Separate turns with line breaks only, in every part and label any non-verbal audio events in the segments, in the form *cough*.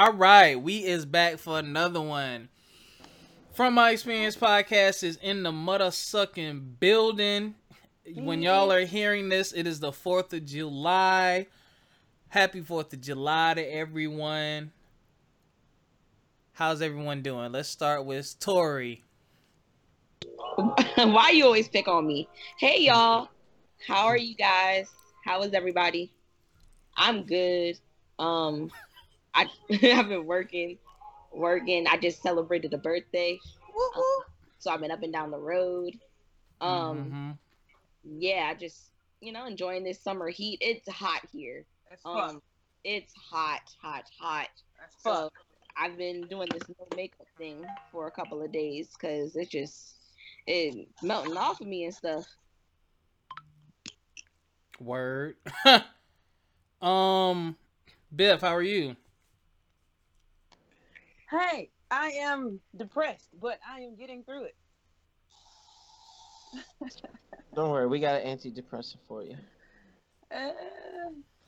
All right, we is back for another one. From my experience, podcast is in the mother sucking building. When y'all are hearing this, it is the Fourth of July. Happy Fourth of July to everyone. How's everyone doing? Let's start with Tori. *laughs*
Why you always pick on me? Hey y'all, how are you guys? How is everybody? I'm good. Um, I *laughs* I've been working, working. I just celebrated a birthday, um, so I've been up and down the road. Um,
Mhm.
yeah, I just you know enjoying this summer heat. It's hot here.
That's fuck.
Um, it's hot, hot, hot.
That's
So
fuck.
I've been doing this no makeup thing for a couple of days because it's just it melting off of me and stuff.
Word. *laughs* um, Biff, how are you?
Hey, I am depressed, but I am getting through it. *laughs*
Don't worry, we got an antidepressant for you.
Uh,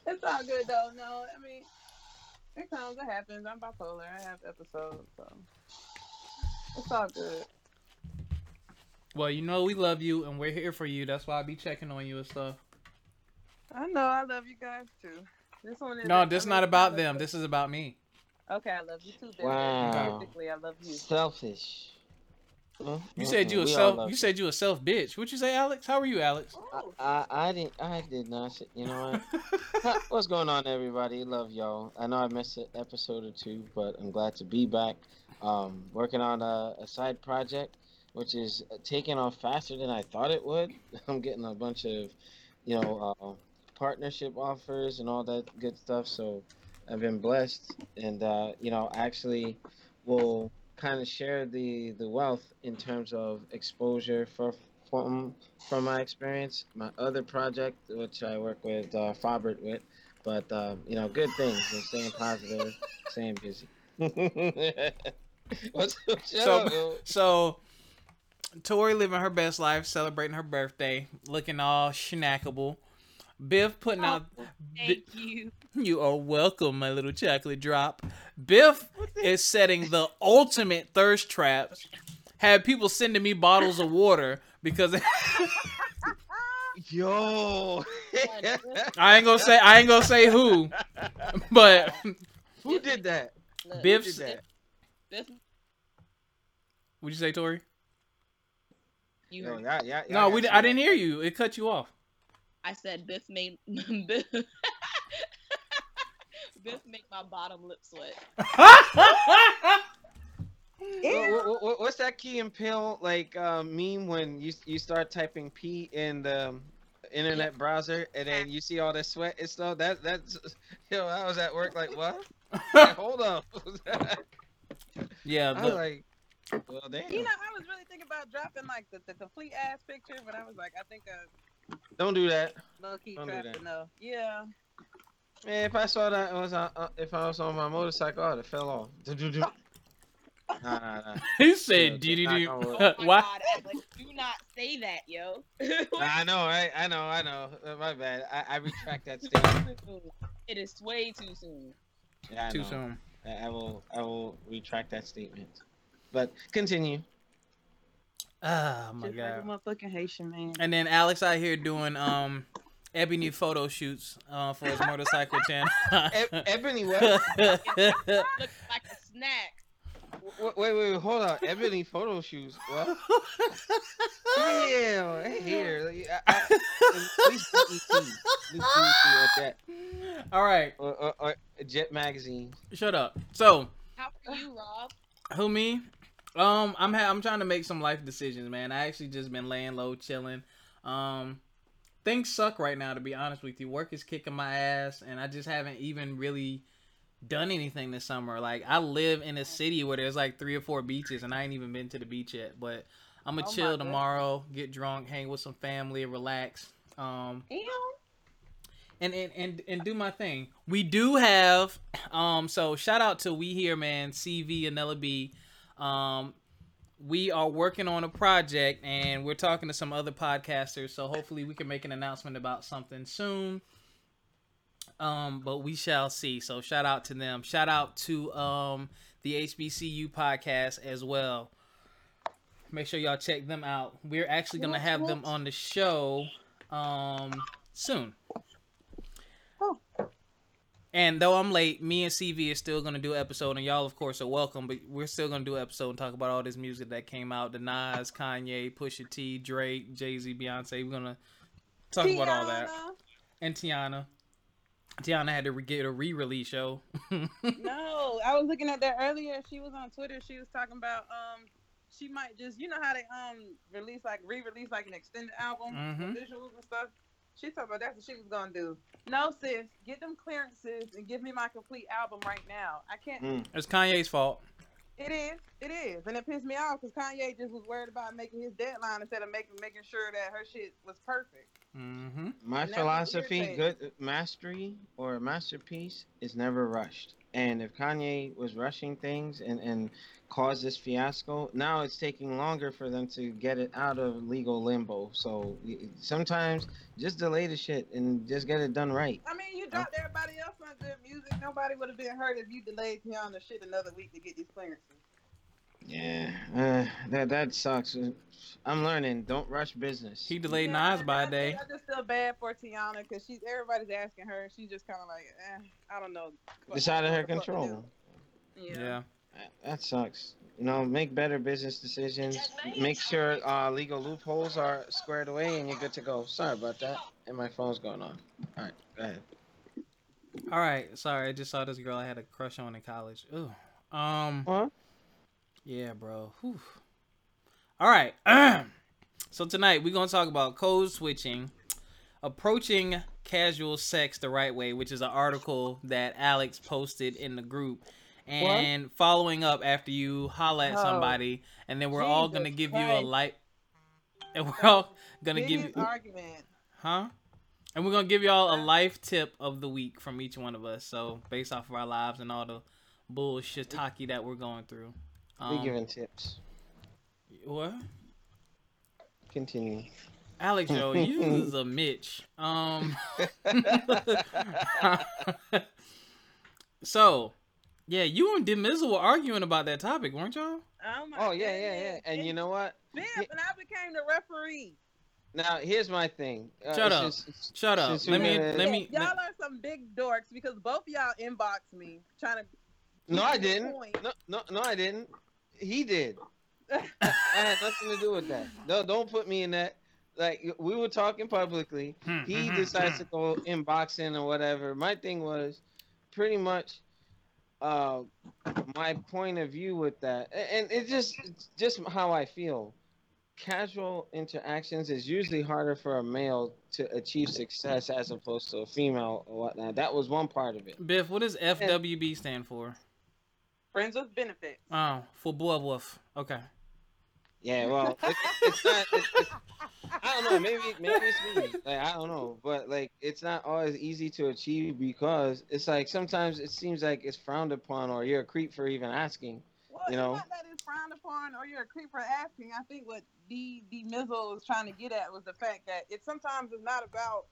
it's all good though. No, I mean, it comes, it happens. I'm bipolar. I have episodes, so it's all good.
Well, you know we love you and we're here for you. That's why I be checking on you and stuff.
I know. I love you guys too. This one is.
No, this is not about them. This is about me.
Okay, I love you too. Bill.
Wow.
Basically, I love you.
Selfish. Huh?
You said you a
We
self. You said you a self bitch. What you say, Alex? How are you, Alex?
Oh,
I, I, I didn't. I did not. Say, you know what? *laughs* What's going on, everybody? Love y'all. I know I missed an episode or two, but I'm glad to be back. Um, working on a, a side project, which is taking off faster than I thought it would. *laughs* I'm getting a bunch of, you know, uh, partnership offers and all that good stuff. So I've been blessed, and uh, you know, actually, will kind of share the the wealth in terms of exposure for from from my experience. My other project, which I work with uh, Fabert with, but um, you know, good things and staying positive, staying busy. *laughs* What's shut
So-
up.
So, Tori living her best life, celebrating her birthday, looking all schnackable. Biff putting oh, out. Bi-
Thank you. *laughs*
you are welcome, my little chocolate drop. Biff is setting the ultimate thirst traps. Had people sending me bottles of water because *laughs*
Yo,
I ain't gonna say I ain't gonna say who, but *laughs*
who did that?
Look,
Who
Biff's-
did that?
Biff,
what'd you say, Tori?
you
Yo,
heard.
yeah, yeah,
No, we I didn't hear you. It cut you off.
I said Biff made *laughs* Biff, Biff make my bottom lip sweat.
What, what, what's that Key and Peele like uh, meme when you you start typing P in the internet browser and then you see all that sweat and stuff? That that's yo, I was at work like what? *laughs* Like, hold up. *laughs*
yeah,
I was like, well, damn.
You know, I was really thinking about dropping like the, the complete ass picture, but I was like, I think I
Don't do that.
low key
Don't do that.
enough. Yeah.
Man, if I saw that was on, uh, if I was on my motorcycle, I'd have fell off. *laughs* Nah, nah, nah. *laughs*
he said, "Dee dee dee."
knock on wood.
Oh my
Why?
do not say that, yo. *laughs*
I know, right? I know, I know. Uh, My bad. I, I retract that statement.
it is way too soon.
Yeah, I
Too
know.
soon.
I I will I will retract that statement. But continue.
Oh my
Just
god.
like a motherfucking Haitian man.
And then Alex out here doing um ebony photo shoots uh, for his motorcycle *laughs* channel.
E- Ebony what? *laughs*
Looks like a snack.
wait, wait, wait, hold on. Ebony photo shoots. What? Yeah, hey, here. Like, I, I, at least At least BET.
All right,
Or, or, or Jet magazine.
shut up. So,
How are you, Rob?
who me? Um, I'm ha- I'm trying to make some life decisions, man. I actually just been laying low, chilling. Um, things suck right now, to be honest with you. Work is kicking my ass, and I just haven't even really done anything this summer. Like, I live in a city where there's like three or four beaches, and I ain't even been to the beach yet. But I'm gonna
Oh
chill
goodness.
tomorrow, get drunk, hang with some family, relax. Um,
Damn.
and and and, and do my thing. We do have um so shout out to we here man CV and Nella B. Um we are working on a project and we're talking to some other podcasters so hopefully we can make an announcement about something soon. Um, but we shall see. So shout out to them. Shout out to um the HBCU podcast as well. Make sure y'all check them out. We're actually gonna have them on the show um soon. And though I'm late, me and CV is still gonna do an episode, and y'all of course are welcome. But we're still gonna do an episode and talk about all this music that came out: the Nas, Kanye, Pusha T, Drake, Jay Z, Beyonce. We're gonna talk about all that. And Teyana. Teyana had to re- get a re-release show. *laughs*
No, I was looking at that earlier. She was on Twitter. She was talking about um, she might just you know how they um release like re-release like an extended album,
Mhm.
visuals and stuff. She talked about that's what she was gonna do. No, sis, get them clearances and give me my complete album right now. I can't.
Mm.
It's Kanye's fault.
It is, it is, and it pissed me off because Kanye just was worried about making his deadline instead of making making sure that her shit was perfect.
Mm-hmm.
My
And that was
philosophy, good mastery or masterpiece is never rushed. And if Kanye was rushing things and, and caused this fiasco, now it's taking longer for them to get it out of legal limbo. So sometimes just delay the shit and just get it done right.
I mean, you dropped everybody else on G.O.O.D. Music. Nobody would have been hurt if you delayed Teyana shit another week to get these clearances.
Yeah, uh, that that sucks. I'm learning. Don't rush business.
He delayed
Yeah,
Nas by
I-
a day.
I just feel bad for Teyana because she's everybody's asking her. She's just kind of like, eh, I don't know.
It's out of her
What the fuck to
control.
Yeah.
Yeah.
That- That sucks. You know, make better business decisions. Make sure uh, legal loopholes are squared away, and you're good to go. Sorry about that. And my phone's going on. All right, go ahead.
All right. Sorry, I just saw this girl I had a crush on in college. Ooh. Um.
What?
Yeah, bro. Whew. All right. *clears throat* so tonight we're gonna talk about code switching, approaching casual sex the right way, which is an article that Alex posted in the group, and following up after you holla at
Oh.
somebody, and then we're all gonna give you a
Christ.
light. *laughs* And we're all gonna give you,
argument.
huh? And we're gonna give y'all a life tip of the week from each one of us. So based off of our lives and all the bullshit that we're going through.
We
Um,
giving tips.
what?
Continue.
Alex, yo, *laughs* you is a Mitch. Um. *laughs* so, yeah, you and Demizzle were arguing about that topic, weren't y'all?
Oh, my
oh yeah, yeah, yeah.
goodness.
And you know what?
Biff, and I became the referee.
Now here's my thing. Uh,
Shut up.
just-
Shut up. Let me. Let me.
y'all are some big dorks because both of y'all inbox me trying to.
No, I didn't.
point.
No, no, no, I didn't. He did. *laughs* I had nothing to do with that. No, don't put me in that. Like we were talking publicly.
Hmm,
He
hmm,
decides
hmm.
to go in boxing or whatever. My thing was pretty much uh my point of view with that, and it's just it's just how I feel. Casual interactions is usually harder for a male to achieve success as opposed to a female or whatnot. That was one part of it.
Biff, what does FWB stand for?
Friends with benefits.
Oh, for boy wolf. Okay.
Yeah, well, it, it's not. It, it, I don't know. Maybe maybe it's me. Like I don't know, but like it's not always easy to achieve because it's like sometimes it seems like it's frowned upon or you're a creep for even asking.
Well,
You
it's not that it's frowned upon or you're a creep for asking. I think what D D Mizzle was trying to get at was the fact that it sometimes is not about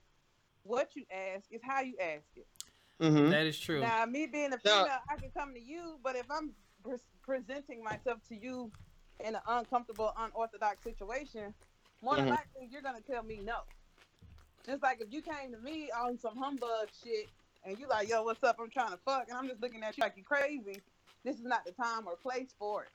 what you ask, it's how you ask it.
Mm-hmm.
That is true.
Now, me being a
No.
female, I can come to you, but if I'm pre- presenting myself to you in an uncomfortable, unorthodox situation, more than
Mhm.
likely you're gonna tell me no. Just like if you came to me on some humbug shit and you like, yo, what's up? I'm trying to fuck, and I'm just looking at you like you crazy. This is not the time or place for it.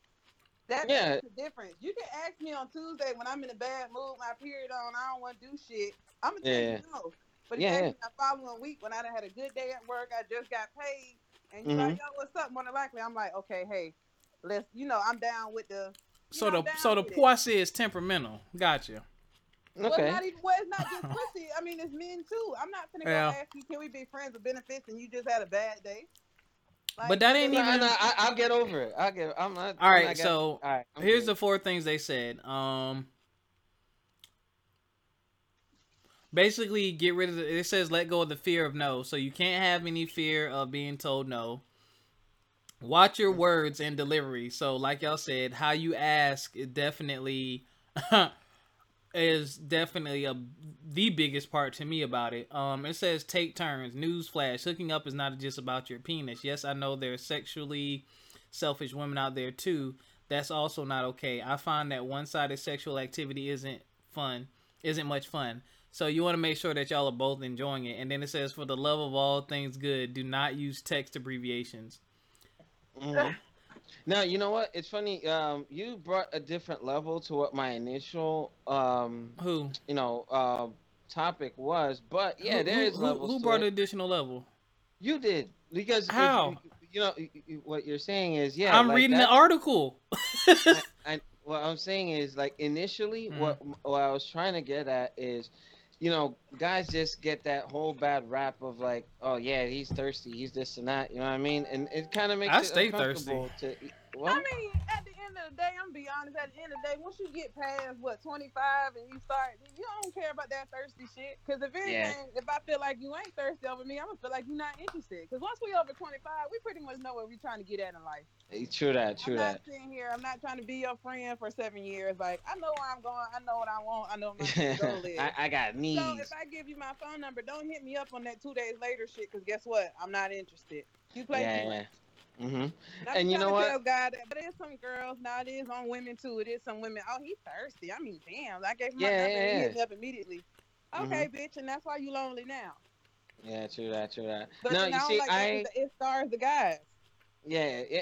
That's
Yeah.
the difference. You can ask me on Tuesday when I'm in a bad mood, my period on, I don't want to do shit. I'm gonna tell
Yeah.
you no. But
Yeah,
you
yeah.
the following week when I done had a good day at work, I just got paid, and you
Mm-hmm.
like, yo, what's up? More than likely, I'm like, okay, hey, let's, you know, I'm down with the.
So
know,
the so the
with it.
is temperamental. Gotcha.
Well,
Okay.
it's not even. Well, it's not just *laughs* pussy. I mean, it's men too. I'm not gonna go
Yeah.
ask you, can we be friends with benefits, and you just had a bad day. Like,
But that ain't even-
no, I, I'll get over it. I'll get. I'm not.
All right.
I'm not
so
all right. I'm
Here's
good.
the four things they said. Um, basically, get rid of the. It says let go of the fear of no, so you can't have any fear of being told no. Watch your words and delivery. So, like y'all said, how you ask it definitely *laughs* is definitely a the biggest part to me about it. Um, it says take turns. Newsflash: hooking up is not just about your penis. Yes, I know there are sexually selfish women out there too. That's also not okay. I find that one-sided sexual activity isn't fun. Isn't much fun. So you want to make sure that y'all are both enjoying it. And then it says, for the love of all things good, do not use text abbreviations.
Mhm. Now you know what? It's funny. Um, you brought a different level to what my initial, um,
Who?
you know, uh, topic was. But yeah,
Who-
there is
who,
levels.
who brought an additional level?
You did because
How?
You, you know what you're saying is yeah.
I'm
like
reading
that-
the article.
I, I, what I'm saying is like initially
Mhm. *laughs*
what what I was trying to get at is, you know, guys just get that whole bad rap of like, oh yeah, he's thirsty, he's this and that, you know what I mean? And it kind of makes
I
it
stay thirsty.
uncomfortable to
I
what?
mean, at the end of the day, I'm gonna be honest. At the end of the day, once you get past what 25 and you start, you don't care about that thirsty shit. Because if anything,
Yeah.
if I feel like you ain't thirsty over me, I'm gonna feel like you're not interested. Because once we over 25, we pretty much know what we're trying to get at in life.
Eh, True that, true
I'm
that.
not sitting here. I'm not trying to be your friend for seven years. Like I know where I'm going. I know what I want. I know my *laughs* goal is.
I, I got
So if I give you my phone number, don't hit me up on that two days later shit. Because guess what? I'm not interested. You play
Yeah,
much.
yeah. Hmm
Not
And you know what?
Tell God that, but there's some girls now. It is on women too. It is some women. Oh, he thirsty. I mean, damn. I gave him my
Yeah,
number.
yeah,
and he hit up immediately. Okay, bitch, and that's why you lonely now.
Yeah, true that, true that.
But
no,
I
you see,
like that
I
'cause it stars the guys.
Yeah,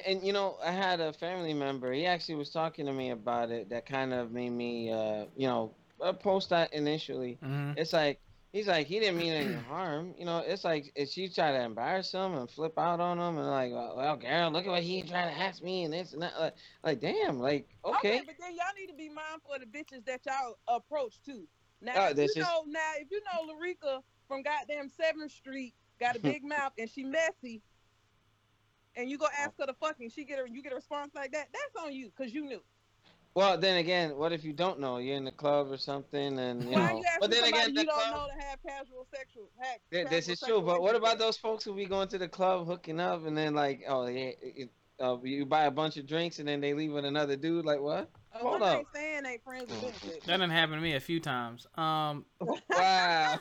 and you know, I had a family member. He actually was talking to me about it. That kind of made me, uh, you know, uh, post that initially.
Mhm.
It's like he's like he didn't mean any *clears throat* harm. You know, it's like if she try to embarrass him and flip out on him and like, well, well girl, look at what he trying to ask me and this and that. Like, like damn, like okay.
but then y'all need to be mindful of the bitches that y'all approach too. Now,
Oh,
if
this
you
is-
know, now if you know Larica from goddamn Seventh Street got a *laughs* big mouth and she messy, and you go ask oh. her to fucking, she get her, you get a response like that. That's on you because you knew.
Well, then again, what if you don't know? You're in the club or something, and you
Why
know.
you
But then again, the
you don't know to have casual sexual? Have
Th- This is true, but what about those folks who be going to the club hooking up and then like, oh yeah, it, uh, you buy a bunch of drinks and then they leave with another dude? Like what?
A
Hold
one
up.
night stand ain't friends with benefits.
That done happened to me a few times. Um,
Wow.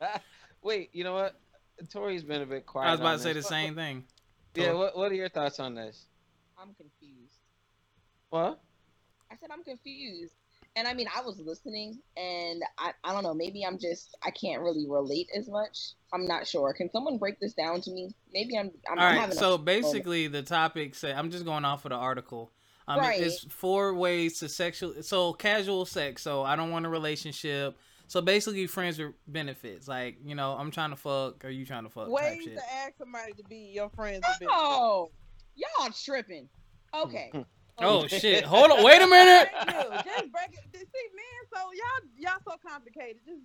*laughs* Wait, you know what? Tori's been a bit quiet.
I was about
on
to say the same thing.
Yeah. What What are your thoughts on this?
I'm confused.
What?
I said I'm confused. And I mean, I was listening, and I, I don't know. Maybe I'm just I can't really relate as much. I'm not sure. Can someone break this down to me? Maybe I'm. I'm,
All
having
so basically the topic say I'm just going off of the article. Um,
Right.
It's four ways to sexual, so casual sex. So I don't want a relationship. So basically, friends with benefits. Like you know, I'm trying to fuck, or you trying to fuck?
Ways
shit.
to ask somebody to be your friends
a,
with benefits.
oh, y'all tripping. Okay. *laughs*
Oh, oh shit! Hold on, wait a minute. *laughs*
Just break it. See, man, so y'all y'all so complicated. Just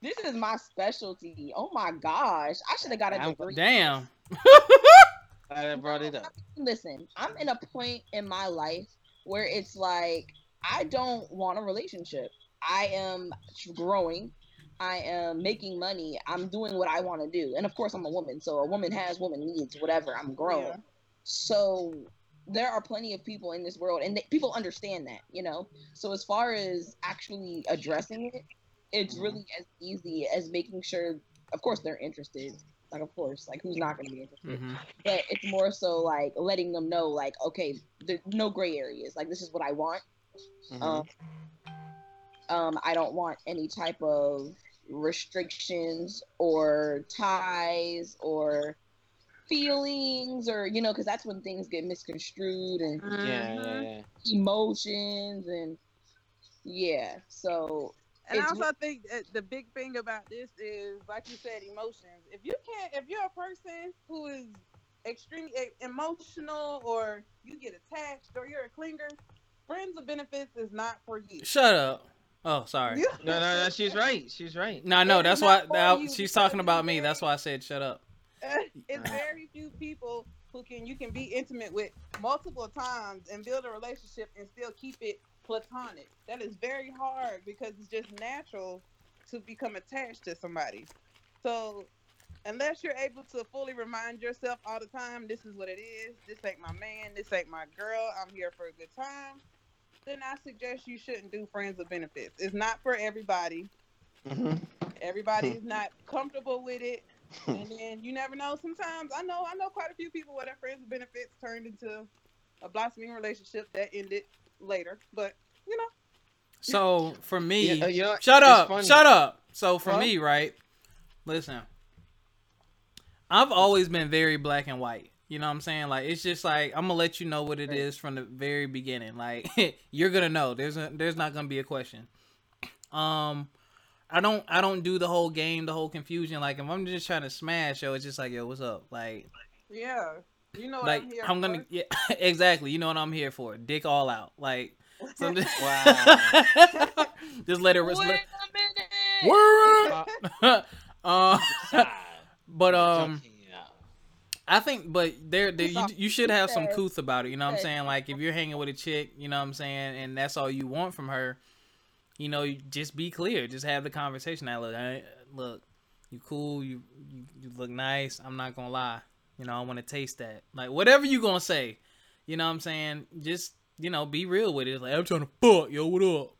This is my specialty. Oh my gosh, I should have got a
I'm-
degree.
Damn. *laughs*
I brought it up.
Listen, I'm in a point in my life where it's like I don't want a relationship. I am growing. I am making money. I'm doing what I want to do. And of course, I'm a woman. So a woman has woman needs, whatever. I'm grown.
Yeah.
So there are plenty of people in this world, and they, people understand that, you know? So as far as actually addressing it, it's
Mhm.
really as easy as making sure, of course, they're interested. Like, of course, like, who's not going to be interested?
hmm
but it's more so like letting them know like okay there's no gray areas like this is what i want
Mhm.
um, um i don't want any type of restrictions or ties or feelings or you know because that's when things get misconstrued and
mm-hmm. yeah,
yeah,
yeah.
emotions and yeah so
And I also think that the big thing about this is, like you said, emotions. If you can't, if you're a person who is extremely e- emotional, or you get attached, or you're a clinger, friends of benefits is not for you.
Shut up. Oh, sorry. *laughs*
No, no, no. She's right. She's right.
No, no, that's why that- she's talking about me. That's why I said shut up. *laughs*
it's very few people who can you can be intimate with multiple times and build a relationship and still keep it platonic. That is very hard because it's just natural to become attached to somebody. So unless you're able to fully remind yourself all the time, this is what it is. This ain't my man. This ain't my girl. I'm here for a good time. then I suggest you shouldn't do friends with benefits. It's not for everybody.
Mhm.
Everybody *laughs* is not comfortable with it. And then you never know. Sometimes I know I know quite a few people where their friends with benefits turned into a blossoming relationship that ended later. But you know,
So for me,
Yeah, you know,
shut up,
funny.
shut up. So for
Huh?
me, right? Listen, I've always been very black and white. You know what I'm saying? Like it's just like I'm gonna let you know what it
Right.
is from the very beginning. Like *laughs* you're gonna know. There's a, there's not gonna be a question. Um, I don't I don't do the whole game, the whole confusion. Like if I'm just trying to smash, yo, it's just like yo, what's up? Like
yeah, you know what
like
I'm here
I'm gonna yeah *laughs* exactly. You know what I'm here for? Dick all out. Like *laughs* so I'm just,
Wow. *laughs*
just let it.
Wait
Let,
a minute.
Word. uh, but um, I think, but there, there you, you should have some
says-
couth about it. You know what I'm saying? Like if you're hanging with a chick, you know what I'm saying, and that's all you want from her, you know, you just be clear. Just have the conversation. That look, I, look, you cool. You, you you look nice. I'm not gonna lie. You know, I want to taste that. Like whatever you gonna say, you know what I'm saying? Just you know, be real with it. Like I'm trying to fuck, yo, what up?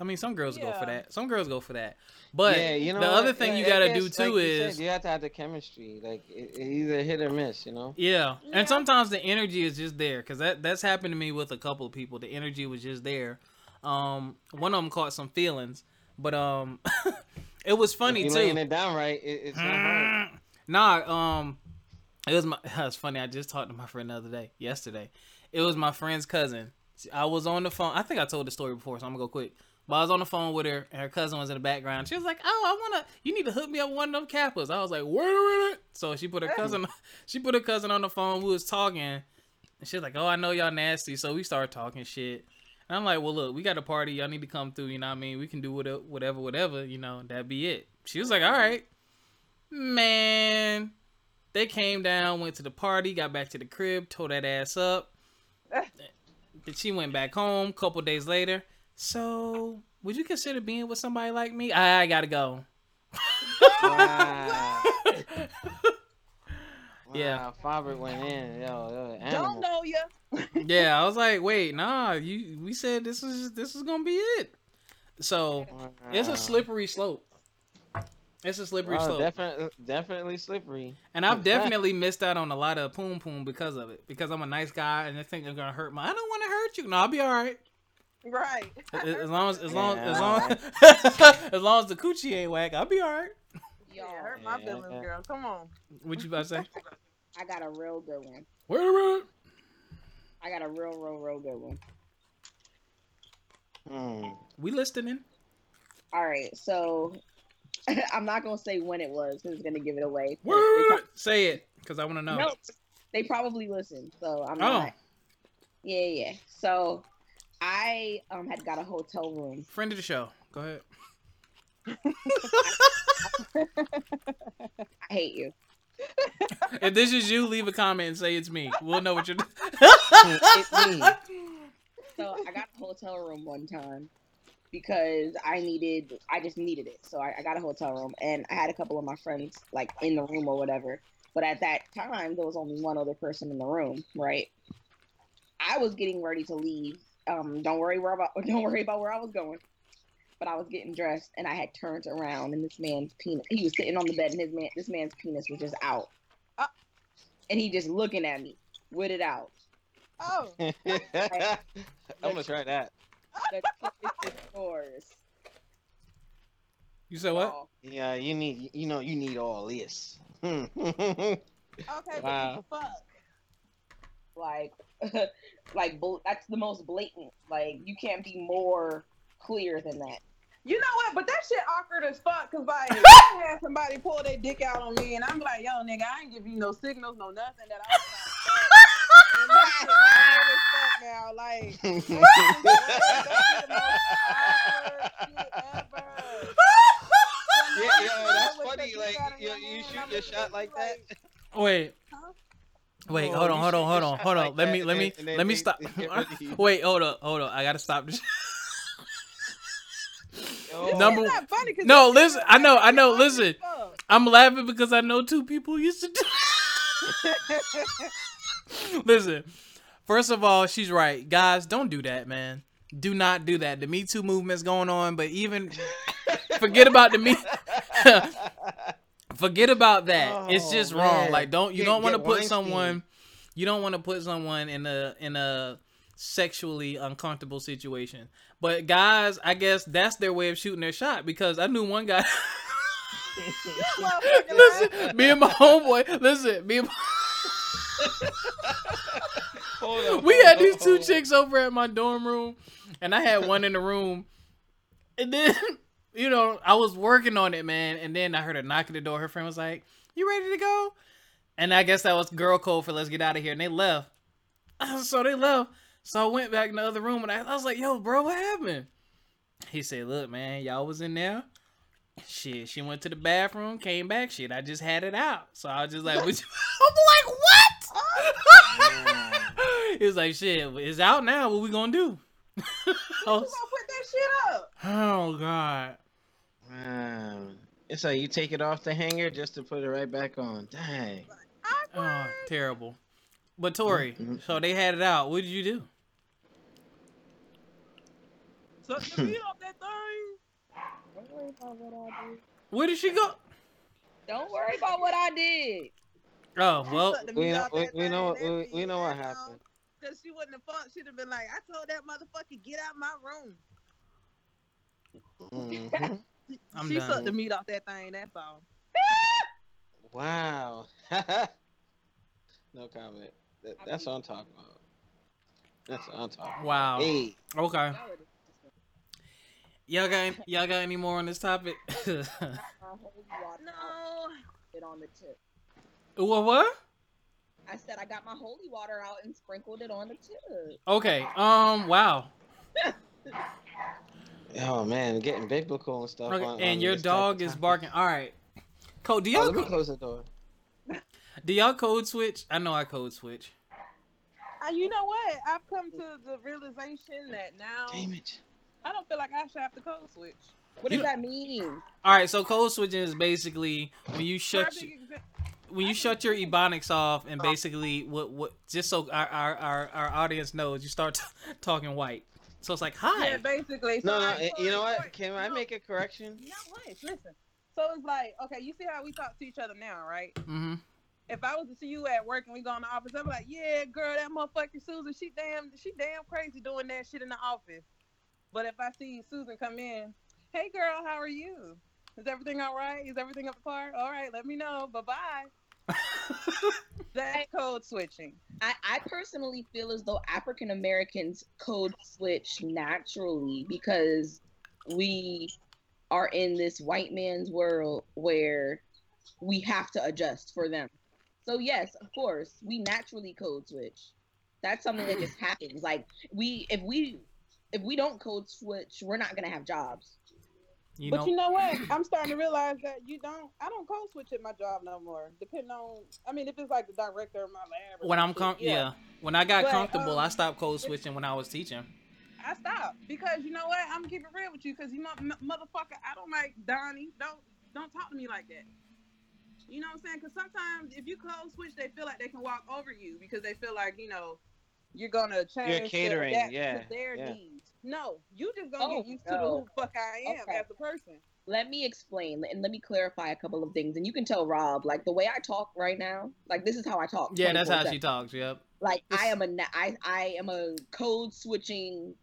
I mean, some girls go for that. Some girls go for that. But
yeah, you know
the
what?
other thing
Yeah,
you gotta
guess,
do
like
too
you
is
said, you have to have the chemistry. Like it, it either hit or miss. You know.
Yeah.
Yeah.
and sometimes the energy is just there because that that's happened to me with a couple of people. The energy was just there. Um, one of them caught some feelings, but um, *laughs* it was funny
if you're
too.
it down right, it, it's not hard.
Nah, um, it was my. *laughs* It's funny. I just talked to my friend the other day, yesterday. It was my friend's cousin. I was on the phone. I think I told the story before, so I'm gonna go quick. But I was on the phone with her, and her cousin was in the background. She was like, "Oh, I wanna. You need to hook me up with one of them Kappas." I was like, "Wait a minute." So she put her cousin. *laughs* She put her cousin on the phone. We was talking, and she was like, "Oh, I know y'all nasty." So we started talking shit. And I'm like, "Well, look, we got a party. Y'all need to come through. You know what I mean? We can do whatever, whatever, whatever. You know, that be it." She was like, "All right." Man, they came down, went to the party, got back to the crib, tore that ass up. *laughs* then she went back home. Couple days later, so would you consider being with somebody like me? I, I gotta go.
Wow. *laughs*
Yeah.
Wow, Fabric went in. Yo, yo,
Don't know ya. *laughs* *laughs*
yeah, I was like, wait, nah, you. We said this is this is gonna be it. So it's a slippery slope. It's a slippery
Wow,
slope,
definitely, definitely slippery.
and I've definitely missed out on a lot of poom poom because of it. Because I'm a nice guy, and they think they're gonna hurt my. I don't want to hurt you. No, I'll be all right.
Right.
As long as as long as
Yeah.
long *laughs* as long as the coochie ain't whack, I'll be all right.
Yeah,
Y'all,
hurt my
Yeah.
feelings, girl. Come on.
What you about to say?
I got a real good one.
Wait a minute.
I got a real, real, real good one.
Hmm.
We listening?
All right, so *laughs* I'm not gonna say when it was because it's gonna give it away. They,
Word.
pro-
Say it, cause I want to know.
no, they probably listened, so I'm
Oh.
not. Yeah, yeah. So I um had got a hotel room.
Friend of the show. Go ahead. *laughs*
I hate you.
If this is you, leave a comment and say it's me. We'll know what you're.
It's *laughs* me.
So I got a hotel room one time because I needed, I just needed it. So I, I got a hotel room and I had a couple of my friends like in the room or whatever. But at that time, there was only one other person in the room, right? I was getting ready to leave. Um, don't worry where about, *laughs* don't worry about where I was going. But I was getting dressed and I had turned around and this man's penis, he was sitting on the bed and his man, this man's penis was just out.
Ah.
And he just looking at me with it out.
Oh, *laughs*
I'm gonna try that.
The clip is yours.
You said what?
y'all.
Yeah, you need, you know, you need all this.
Okay, but
Wow.
fuck.
like *laughs* like bl- that's the most blatant like you can't be more clear than that
You know what? But that shit awkward as fuck. Cause like, *laughs* I had somebody pull their dick out on me, and I'm like, yo, nigga, I ain't give you no signals, no nothing that I was trying to fuck. And that shit weird as fuck now. Like, *laughs* that's the most awkward shit ever.
Yeah, yeah, that's funny. Like, you, you shoot your shot like that. *laughs*
Wait. Wait,
Oh,
hold on, hold on, hold on, hold on. let me, let me,
then- and then
let me stop.
they get rid of you.
Wait, hold up, hold up. I gotta stop this. Number-
It's funny
No, listen, I know, I know, listen. I'm laughing because I know two people used to do. *laughs* Listen, first of all, she's right, guys. Don't do that, man. Do not do that. The Me Too movement's going on, but even *laughs* forget about the me. *laughs* forget about that. it's
Oh,
just wrong. Like don't you don't want to put someone you don't want to put someone in a in a sexually uncomfortable situation. But guys, I guess that's their way of shooting their shot because I knew one guy *laughs* Listen, me and my homeboy, listen, me and
Hold on,
we had these two chicks over at my dorm room, and I had one in the room, and then *laughs* you know I was working on it, man, and then I heard a knock at the door. Her friend was like, "You ready to go?" And I guess that was girl code for "Let's get out of here," and they left. *laughs* So they left. So I went back in the other room, and I, I was like, "Yo, bro, what happened?" He said, "Look, man, y'all was in there." Shit, she went to the bathroom, came back. Shit, I just had it out. So I was just like, what you- *laughs* I'm like, what? *laughs* he was like, shit, it's out now. What we gonna do? *laughs* I
gonna
was-
put that shit up?
oh god.
Man, it's like you take it off the hanger just to put it right back on. Dang.
Oh, terrible. But Tori,
Mhm.
so they had it out. What did you do?
Suck the meat off that thing.
Don't worry about what I did.
Where did she go?
Don't worry about what I did.
Oh well,
We know- we- we know what- we- we know what happened.
Cause she wouldn't have fought. She'd have been like, I told that motherfucker get out my room.
Mhm. *laughs*
I'm
she
done.
sucked the meat off that thing. That's all. *laughs*
Wow. *laughs* no comment. That, that's what I'm talking about. That's what I'm talking about.
wow.
Hey,
Okay. Y'all got y'all got any more on this topic? *laughs*
No.
No.
It on the tip.
what? What?
I said I got my holy water out and sprinkled it on the tip.
Okay. Um. Wow. *laughs*
oh man, getting biblical and stuff.
Okay.
on- on
And your
this type of
dog is barking. All right. Code. Do
Oh,
y'all
let me close the door.
do y'all code switch? I know I code switch.
Uh, you know what? I've come to the realization that now
Damn it.
I don't feel like I should have to code switch.
What
You-
does that mean?
All right. So code switching is basically when you shut
Perfect exa-
when you shut your ebonics off and basically what what just so our our our, our audience knows you start t- *laughs* talking white. So it's like hi.
Yeah, basically. So
No, no.
like,
You know what? Can I make a correction?
No, wait, listen. So it's like, okay, you see how we talk to each other now, right?
Mm-hmm.
If I was to see you at work and we go in the office, I'm like, yeah, girl, that motherfucker Susan, she damn, she damn crazy doing that shit in the office. But if I see Susan come in, hey, girl, how are you? Is everything all right? Is everything up to par? All right, let me know. Bye bye. *laughs* That's code switching.
I, I personally feel as though African Americans code switch naturally because we are in this white man's world where we have to adjust for them. So yes, of course, we naturally code switch. That's something that just happens. Like we if we if we don't code switch, we're not gonna have jobs.
You
but
know.
you know what? I'm starting to realize that you don't. I don't code switch at my job no more. Depending on, I mean, if it's like the director of my lab. or
when I'm com-
shit,
yeah. When I got
But,
comfortable, I
um,
stopped code switching when I was teaching.
I stopped because you know what? I'm keeping it real with you because you know, m- motherfucker, I don't like Donnie. Don't don't talk to me like that. You know what I'm saying? Because sometimes if you code switch, they feel like they can walk over you because they feel like you know you're gonna change. to
catering,
adapt
yeah,
To their
yeah.
needs. No, you just gonna
Oh,
get used to the who the fuck I am
Okay.
as a person.
Let me explain and let me clarify a couple of things. And you can tell Rob, like the way I talk right now, like this is how I talk.
Yeah, that's how she talks. Yep.
like
It's-
I am a na- I I am a code switching.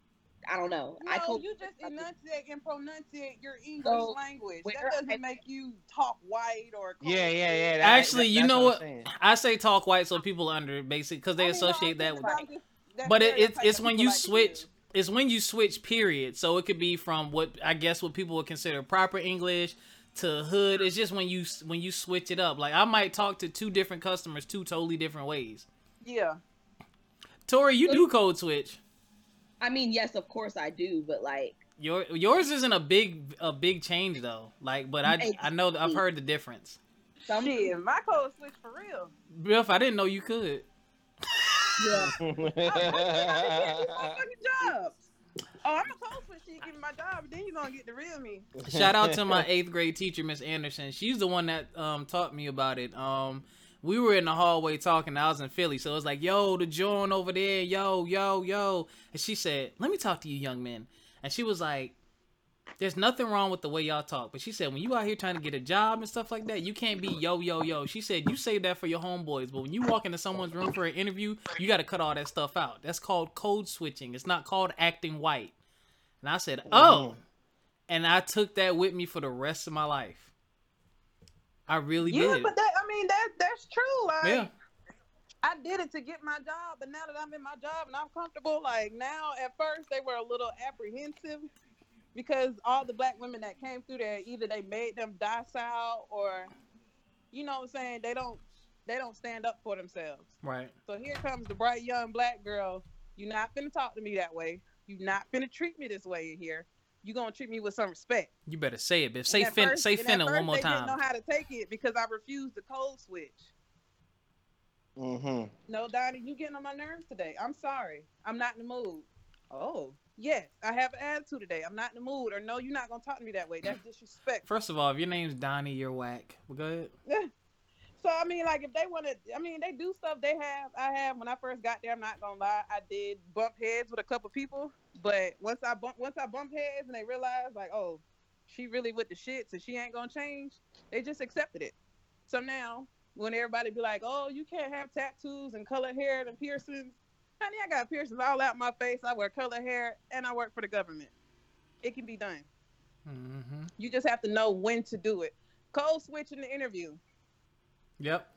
I don't know.
No,
I code
you just enunciate and pronunciate your English
So,
language. That doesn't
I-
make you talk white or.
Yeah, yeah, yeah. that-
Actually,
that-
you know
I'm
what? I say talk white so people under basic because they
I mean, no,
associate that with.
about this- that
But it, it's it's when you
like
switch.
use.
It's when you switch. Period. So it could be from what I guess what people would consider proper English to hood. It's just when you when you switch it up. Like I might talk to two different customers two totally different ways.
Yeah.
Tori, you do code switch.
I mean, yes, of course I do, but like
Your yours isn't a big a big change though. Like, but I I know I've heard the difference.
some
Shit, my code switch for real.
Biff, I didn't know you could.
Yeah. *laughs*
I, fucking jobs. Oh, I'm a code switch. so You give me my job, then you gonna get the real me.
Shout out to my eighth grade teacher, Miss Anderson. She's the one that um taught me about it. Um, we were in the hallway talking. I was in Philly, so it was like, "Yo, the joint over there, yo, yo, yo." And she said, "Let me talk to you, young men." And she was like, "There's nothing wrong with the way y'all talk," but she said, "When you out here trying to get a job and stuff like that, you can't be yo, yo, yo." She said, "You save that for your homeboys, but when you walk into someone's room for an interview, you got to cut all that stuff out. That's called code switching. It's not called acting white." And I said, "Oh." Mm-hmm. And I took that with me for the rest of my life. I really
Yeah,
did.
but that I mean that that's true. Like
Yeah.
I did it to get my job, but now that I'm in my job and I'm comfortable, like now at first they were a little apprehensive because all the black women that came through there either they made them docile or you know what I'm saying, they don't they don't stand up for themselves.
Right.
So here comes the bright young black girl. You're not gonna talk to me that way. You're not gonna treat me this way in here. You're gonna treat me with some respect.
You better say it, bitch. Say
And at
fin-
first-
say
and at
finna
first
one more
they
time.
Didn't know how to take it because I refused the code switch.
Mm-hmm.
No, Donnie, you getting on my nerves today. I'm sorry. I'm not in the mood. Oh, yes, I have an attitude today. I'm not in the mood. Or no, you're not gonna talk to me that way. That's *clears throat* disrespect.
First of all, if your name's Donnie, you're whack. Well, go ahead. *laughs*
So I mean, like if they want to, I mean, they do stuff. They have. I have. When I first got there, I'm not gonna lie. I did bump heads with a couple people, but once I bump, once I bump heads and they realize like, oh, she really with the shits and she ain't gonna change, they just accepted it. So now, when everybody be like, oh, you can't have tattoos and colored hair and piercings, honey, I got piercings all out my face. I wear color hair and I work for the government. It can be done.
Mm-hmm.
You just have to know when to do it. Code switch in the interview
Yep.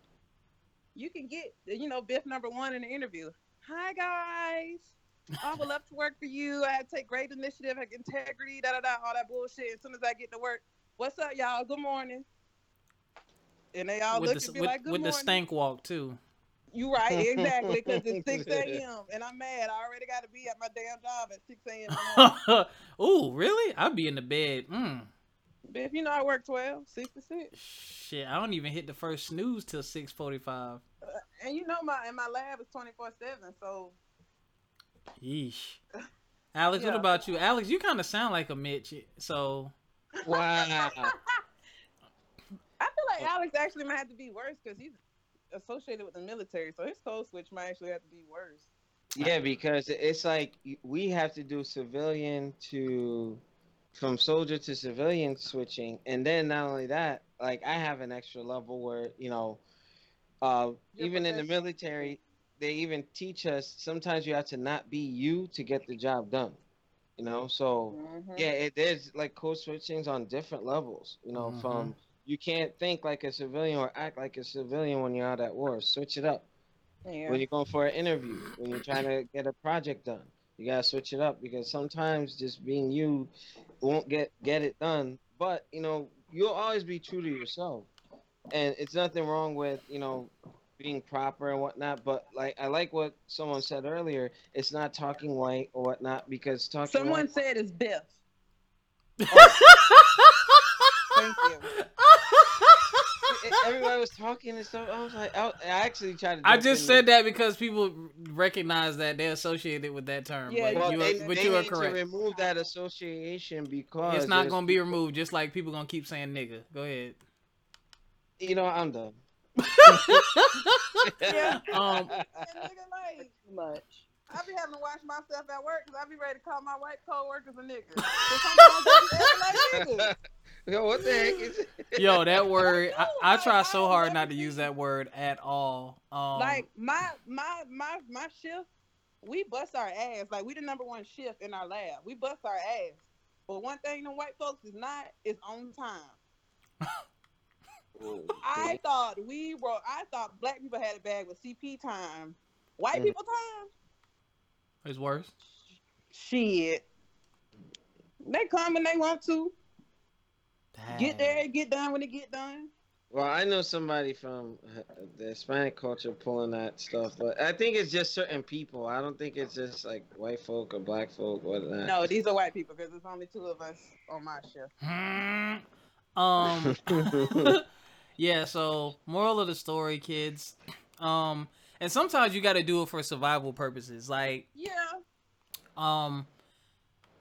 you can get you know Biff number one in the interview. Hi guys, I would love to work for you. I take great initiative, like integrity, da da da, all that bullshit. As soon as I get to work, what's up, y'all? Good morning. And they all
with
look
the,
and be
with,
like, "Good
with the stank walk too.
You right, exactly, because it's *laughs* six a.m. and I'm mad. I already got to be at my damn job at six a.m. in the morning. *laughs*
Ooh, really? I'd be in the bed. Mm.
Biff, you know I work 12, 6 to six,
Shit, I don't even hit the first snooze till six forty-five.
Uh, and you know my and my lab is twenty four seven. So
Yeesh. Alex, what about you? Alex, you kind of sound like a Mitch. So
Wow. *laughs*
I feel like Alex actually might have to be worse because he's associated with the military, so his code switch might actually have to be worse.
Yeah, because it's like we have to do civilian to from soldier to civilian switching, and then not only that, like I have an extra level where you know, uh,
Your
even in the military, they even teach us sometimes you have to not be you to get the job done. You know, so
Mhm.
yeah, it, there's like code switchings on different levels. You know,
Mhm.
from you can't think like a civilian or act like a civilian when you're out at war. Switch it up
Yeah.
when you're going for an interview, when you're trying to get a project done. You gotta switch it up because sometimes just being you won't get get it done. But you know, you'll always be true to yourself, and it's nothing wrong with you know being proper and whatnot. But like I like what someone said earlier, it's not talking white or whatnot because talking
Someone
white.
said it's Biff. *laughs* Oh. Thank you. *laughs*
Everybody was talking and stuff. I was like, I, I actually tried to.
I just
in
said
there.
that because people recognize that they're associated with that term.
Yeah,
but
Well,
you
they,
are, but
they
you are
need
correct.
to remove that association because
It's not gonna be removed, just like people gonna keep saying nigga. Go ahead.
You know, I'm done. *laughs*
Yeah. *laughs*
Um,
And nigga, like, too much. I be having to watch myself at work because I be ready to call my white coworkers a nigga. So sometimes I be acting like niggas.
Yo, what the heck is it?
Yo, that *laughs* word, I, I try so hard not to use that word at all. Um,
like my my my my shift, we bust our ass. Like we the number one shift in our lab. We bust our ass. But one thing the white folks is not is on time. *laughs* I thought we were. I thought black people had it bad with CP time. White
Mm.
people time,
it's worse.
shit. They come when they want to. Get
Dang.
there, get done when it get done.
Well, I know somebody from uh, the Hispanic culture pulling that stuff, but I think it's just certain people. I don't think it's just like white folk or black folk, whatnot.
No, these are white people because there's only two of us on my shift.
Hmm. Um. *laughs* yeah. So, moral of the story, kids. Um, and sometimes you got to do it for survival purposes. Like,
Yeah,
um,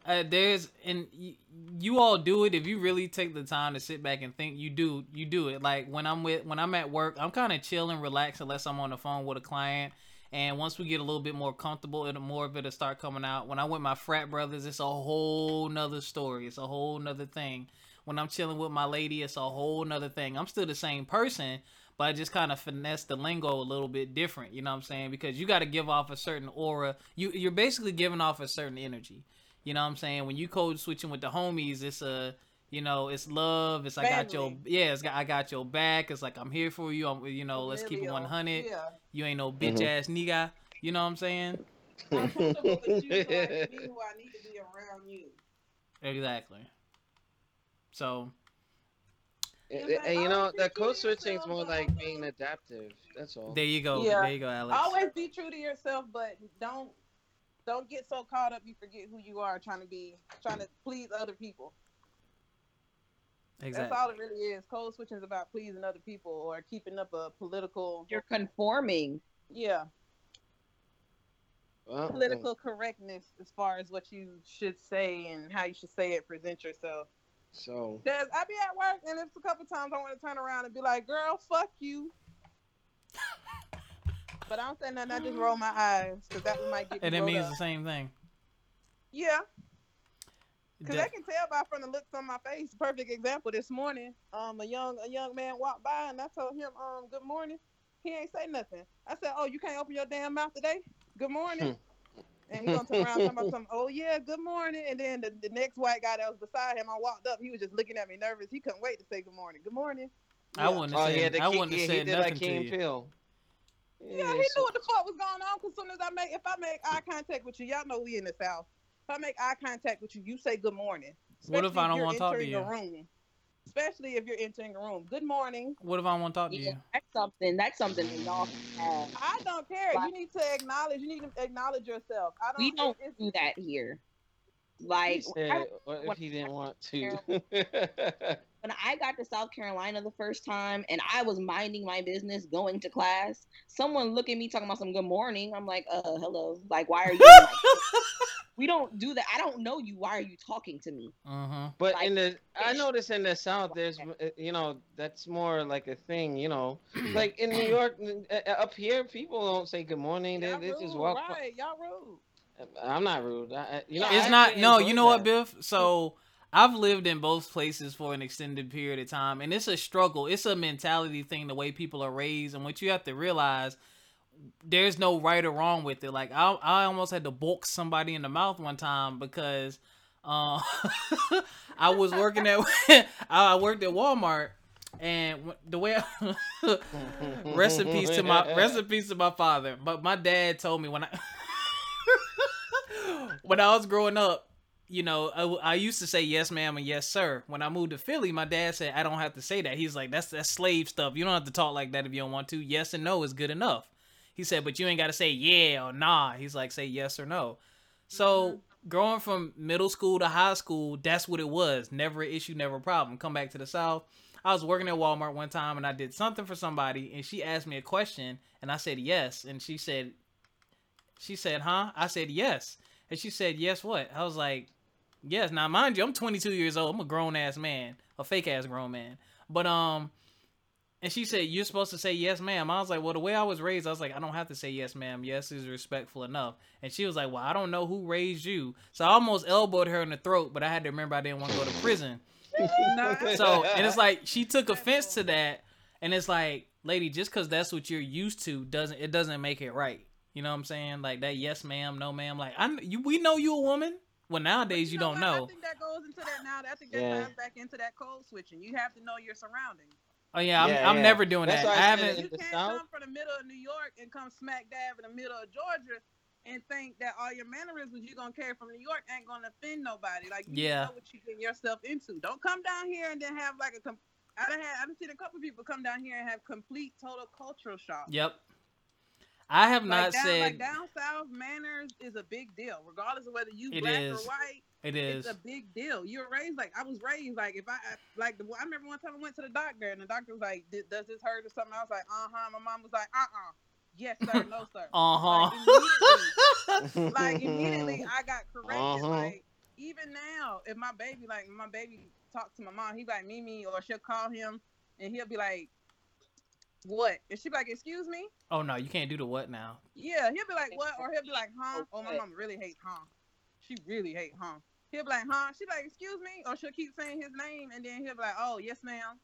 Uh, there's and y- you all do it if you really take the time to sit back and think. You do you do it. Like when I'm with when I'm at work, I'm kind of chill and unless I'm on the phone with a client. And once we get a little bit more comfortable, it'll more of it'll start coming out. When I'm with my frat brothers, it's a whole nother story. It's a whole nother thing. When I'm chilling with my lady, it's a whole nother thing. I'm still the same person, but I just kind of finesse the lingo a little bit different. You know what I'm saying? Because you got to give off a certain aura. You you're basically giving off a certain energy. You know what I'm saying? When you code switching with the homies, it's a you know, it's love. It's I got your yeah. It's got, I got your back. It's like I'm here for you. I'm you know. Let's keep it 100.
Yeah.
You ain't no bitch
Mhm.
ass nigga. You know what I'm saying?
I'm comfortable with you, so I be who I need to be around you.
Exactly. So
And,
It's
and you know,
always be
the
true
code switching is more like being adaptive. That's all.
there you go.
Yeah.
There you go, Alex.
Always be true to yourself, but don't don't get so caught up you forget who you are trying to be trying to please other people.
Exactly.
That's all it really is. Code switching is about pleasing other people or keeping up a political
You're conforming.
yeah,
Well,
political correctness as far as what you should say and how you should say it, present yourself.
So
Cause I be at work and it's a couple times I want to turn around and be like, "Girl, fuck you." *laughs* But I don't say nothing. I just roll my eyes because that might get me
and it means
up.
the same thing.
Yeah, because
De-
I can tell by from the looks on my face. Perfect example. This morning, um, a young a young man walked by and I told him, um, good morning. He ain't say nothing. I said, oh, you can't open your damn mouth today. Good morning. and he gonna turn around and talk about *laughs* something. Oh yeah, good morning. And then the, the next white guy that was beside him, I walked up. He was just looking at me nervous. He couldn't wait to say good morning. Good morning.
I wouldn't have
oh
said.
yeah, the
I
key,
wouldn't have
yeah, he
said
did
nothing
like
to
Key
you.
Peele.
Yeah, he knew what the fuck was going on. Cause soon as I make, if I make eye contact with you, y'all know we in the south. If I make eye contact with you, you say good morning.
What if I don't
you're
wanna talk to
entering
you?
A room. Especially if you're entering a room. Good morning.
What if I want to talk to
Yeah,
you?
that's something. That's something that y'all have.
I don't care.
Right.
You need to acknowledge. You need to acknowledge yourself. I don't.
We don't do that here.
He
Like
said,
I-
what if he didn't want to? *laughs*
when I got to South Carolina the first time and I was minding my business going to class, someone look at me talking about some good morning. I'm like, uh, hello. Like, why are you? like, *laughs* we don't do that. I don't know you. Why are you talking to me?
Mm-hmm.
But
Like,
in the, I
fish.
notice in the South, *laughs* there's, uh, you know, that's more like a thing, you know, *clears throat* like in New York, uh, uh, up here, people don't say good morning. They,
Y'all
they just
rude,
walk.
Right, y'all rude.
I'm not rude. I, you know,
it's
I
not. No, you know what. Biff? So I've lived in both places for an extended period of time, and it's a struggle. It's a mentality thing, the way people are raised, and what you have to realize. There's no right or wrong with it. Like I, I almost had to bulk somebody in the mouth one time because, uh, *laughs* I was working at, *laughs* I worked at Walmart, and the way, I, rest in peace to my, *laughs* peace to my father. But my dad told me when I, when I was growing up, you know, I, I used to say yes, ma'am, and yes, sir. When I moved to Philly, my dad said I don't have to say that. He's like, that's that's slave stuff. You don't have to talk like that if you don't want to. Yes and no is good enough. He said, but you ain't got to say yeah or nah. He's like, say yes or no. So mm-hmm. growing from middle school to high school, that's what it was. Never an issue, never a problem. Come back to the south. I was working at Walmart one time and I did something for somebody and she asked me a question and I said yes and she said she said, "Huh?" I said yes. And she said, "Yes what?" I was like, "Yes." Now mind you, I'm 22 years old. I'm a grown ass man, a fake ass grown man. But um and she said, You're supposed to say yes, ma'am. I was like, Well, the way I was raised, I was like, I don't have to say yes, ma'am. Yes is respectful enough. And she was like, Well, I don't know who raised you. So I almost elbowed her in the throat, but I had to remember I didn't want to go to prison. *laughs* So, and it's like, she took offense to that. And it's like, lady, just because that's what you're used to, doesn't it doesn't make it right. You know what I'm saying? Like that, yes, ma'am, no, ma'am. Like, I, you, we know you a woman. Well, nowadays you,
know
don't
what?
know.
I think that goes into that now. I think that
Yeah.
ties back into that code switching. You have to know your surroundings.
Oh yeah, I'm,
Yeah,
I'm
yeah.
never doing
That's
that. I
I
haven't.
You can't
South?
come from the middle of New York and come smack dab in the middle of Georgia and think that all your mannerisms you're gonna carry from New York ain't gonna offend nobody. Like you
Yeah.
know what you getting yourself into. Don't come down here and then have like a. Com- I done had I done seen a couple people come down here and have complete total cultural shock.
Yep. I have
Like
not
down,
said
like down south, manners is a big deal, regardless of whether you
It
black
is.
or white.
it is.
It's a big deal. You're raised like I was raised like if I I- like the I remember one time I went to the doctor and the doctor was like, "Does this hurt or something?" I was like, "Uh huh." My mom was like, "Uh uh." Yes sir, no *laughs* sir.
Uh
Like
huh.
immediately, *laughs* like immediately, I got corrected.
Uh-huh.
Like even now, if my baby like my baby talks to my mom, he be like Mimi, or she'll call him, and he'll be like, "What?" And she be like, "Excuse me."
Oh no, you can't do the what now.
Yeah, he'll be like, "What?" Or he'll be like, "Huh?" Oh, my mom really hates huh. She really hate huh. He'll be like, "Huh?" She be like, "Excuse me," or she'll keep saying his name, and then he'll be like, "Oh, yes, ma'am."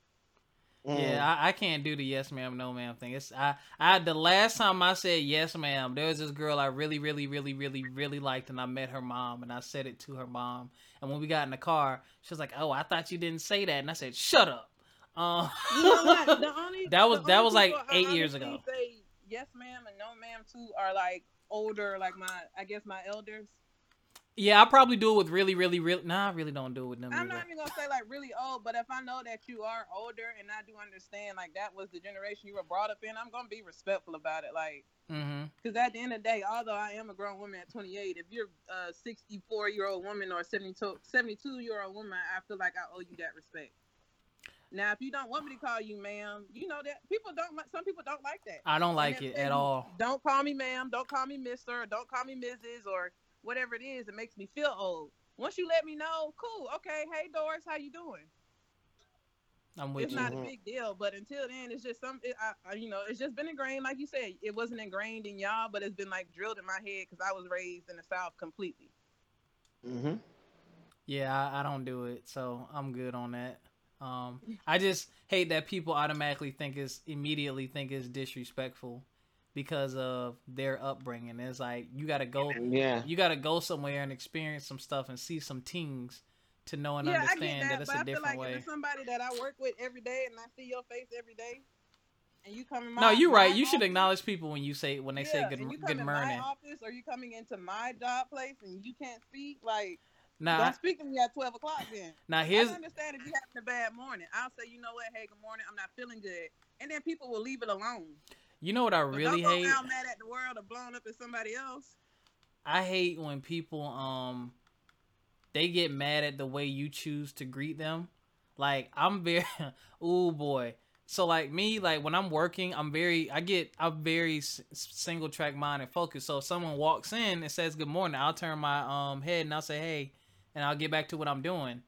Mm.
Yeah, I, I can't do the yes ma'am, no ma'am thing. It's I, I the last time I said yes ma'am, there was this girl I really, really, really, really, really liked, and I met her mom, and I said it to her mom. And when we got in the car, she was like, "Oh, I thought you didn't say that," and I said, "Shut up." Um,
You know what? *laughs* The only
That was- that was, like, eight years ago.
Yes, ma'am, and no, ma'am, too, are like older, like my, I guess my elders.
yeah, I probably do it with really, really, really. Nah, I really don't do it with them.
I'm
either.
not even gonna say like really old, but if I know that you are older and I do understand like that was the generation you were brought up in, I'm gonna be respectful about it. Like,
Mm-hmm.
because at the end of the day, although I am a grown woman at 28, if you're a 64 year old woman or 72 72 year old woman, I feel like I owe you that respect. Now, if you don't want me to call you ma'am, you know that people don't like. Some people don't like that.
I don't like
if
it at all.
Don't call me ma'am. Don't call me mister. Don't call me Mrs. or whatever it is. It makes me feel old. Once you let me know, cool. Okay. Hey, Doris, how you doing?
I'm with
it's
you.
It's
not
a big deal. But until then, it's just some. It, I, I, you know, it's just been ingrained. Like you said, it wasn't ingrained in y'all, but it's been like drilled in my head because I was raised in the South completely.
Mm-hmm.
Yeah, I, I don't do it, so I'm good on that. Um, I just hate that people automatically think it's immediately think it's disrespectful because of their upbringing. It's like you gotta go,
Yeah.
you gotta go somewhere and experience some stuff and see some things to know and
yeah,
understand that,
that,
it's
but
a
I feel
different
like
way.
if it's somebody that I work with every day and I see your face every day, and you come in my
No, you're
my
right. You should
office-
acknowledge people when you say when they say
Yeah,
good
and you come
good
in
morning.
my office or you coming into my job place and you can't speak, like
Now,
don't speak to me at twelve o'clock. Then
now
I
here's
can understand if you having a bad morning. I'll say, you know what, hey, good morning. I'm not feeling good, and then people will leave it alone.
you know what I really
don't
hate.
go mad at the world or blown up at somebody else.
I hate when people um they get mad at the way you choose to greet them. Like I'm very *laughs* oh boy. So like me like when I'm working, I'm very I get I'm very s- single track mind and focused. So if someone walks in and says good morning, I'll turn my um head and I'll say hey and I'll get back to what I'm doing.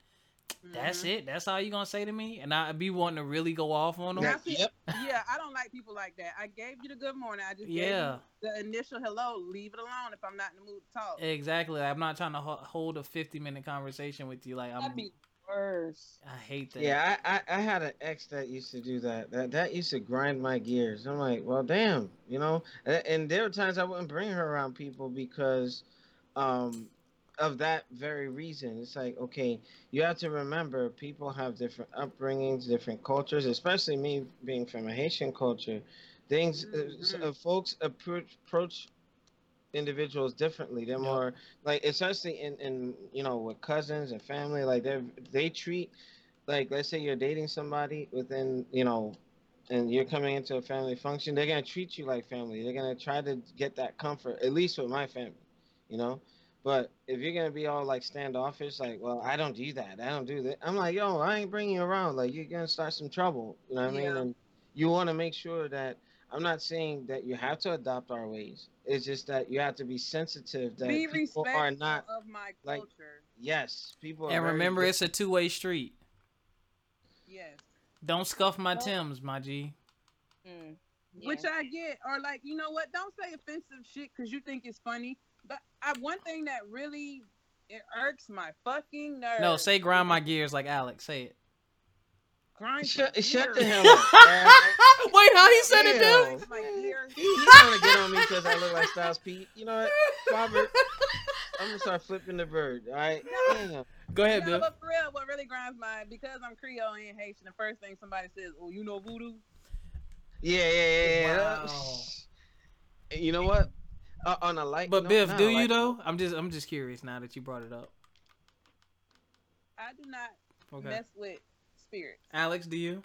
That's
Mhm.
it. That's all you're going to say to me and I'd be wanting to really go off on them.
Now, see,
Yep.
yeah, I don't like people like that. I gave you the good morning. I just
Yeah.
gave you the initial hello. Leave it alone if I'm not in the mood to talk.
Exactly. I'm not trying to hold a 50 minute conversation with you like I'm
That'd be worse.
I hate that.
Yeah, I, I, I had an ex that used to do that. That that used to grind my gears. I'm like, well, damn, you know. And, and there were times I wouldn't bring her around people because, um, of that very reason. It's like, okay, you have to remember people have different upbringings, different cultures. Especially me being from a Haitian culture, things uh,
Mhm.
uh, folks approach approach individuals differently. They're
Yep.
more like, especially in in you know with cousins and family, like they they treat like let's say you're dating somebody within you know and you're coming into a family function they're going to treat you like family they're going to try to get that comfort at least with my family you know but if you're going to be all like standoffish like well i don't do that i don't do that i'm like yo i ain't bringing you around like you're going to start some trouble you know what i mean and you want to make sure that i'm not saying that you have to adopt our ways it's just that you have to be sensitive that
Be
people are not
of my
like-
culture.
yes people are
And remember,
different.
it's a two way street.
Yes.
Don't scuff my
Well-
Tims, my G.
Mm.
Which I get, or like, you know what? Don't say offensive shit because you think it's funny. But I, one thing that really it irks my fucking nerves.
No, say grind my gears like Alex. Say it.
grind
shut,
my
shut the
gears.
hell up man. *laughs*
Wait, how he said it, dude?
My gears.
He, he trying to get on me because I look like Styles P. You know what, Robert? I'm gonna start flipping the bird. All right. Damn.
Go ahead,
no,
Bill.
but for real, what really grinds my because I'm Creole and Haitian. The first thing somebody says, "Oh, you know voodoo."
Yeah, yeah, yeah, yeah.
Wow.
You know what? Uh, on a light.
But
note-
Biff, do you though?
note.
I'm just, I'm just curious now that you brought it up.
I do not
Okay.
mess with spirits.
Alex, do you?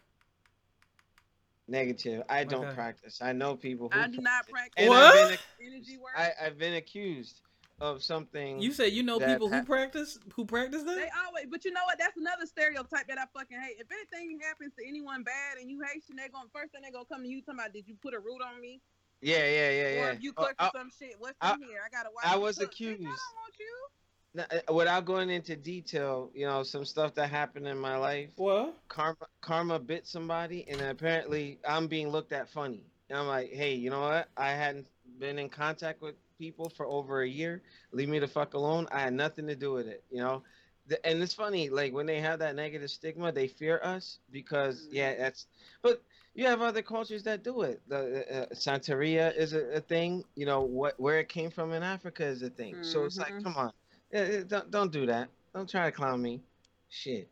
Negative. I don't
Okay.
practice. I know people who.
I do not
practice.
practice
And
What?
I've been,
energy *laughs* work.
I, I've been accused of something.
You said you know
That
people who
ha-
practice, who practice that.
They
that?
always, but you know what? That's another stereotype that I fucking hate. If anything happens to anyone bad and you Haitian, they're going first thing they gonna come to you talking about, did you put a root on me?
Yeah, yeah, yeah, yeah.
Or if you
Oh,
cook
I-
some shit, what's
I-
in here? I gotta watch.
I was
cook. Bitch, I
accused.
don't want you.
N- uh, Without going into detail, you know, some stuff that happened in my life.
What?
Karma, karma bit somebody, and apparently I'm being looked at funny. And I'm like, hey, you know what? I hadn't been in contact with people for over a year. Leave me the fuck alone. I had nothing to do with it, you know. The- And it's funny, like when they have that negative stigma, they fear us because, yeah, that's. But you have other cultures that do it. The uh, Santeria is a, a thing. You know what? Where it came from in Africa is a thing. So it's like,
Mhm.
come on, eh, don't don't do that. Don't try to clown me. Shit,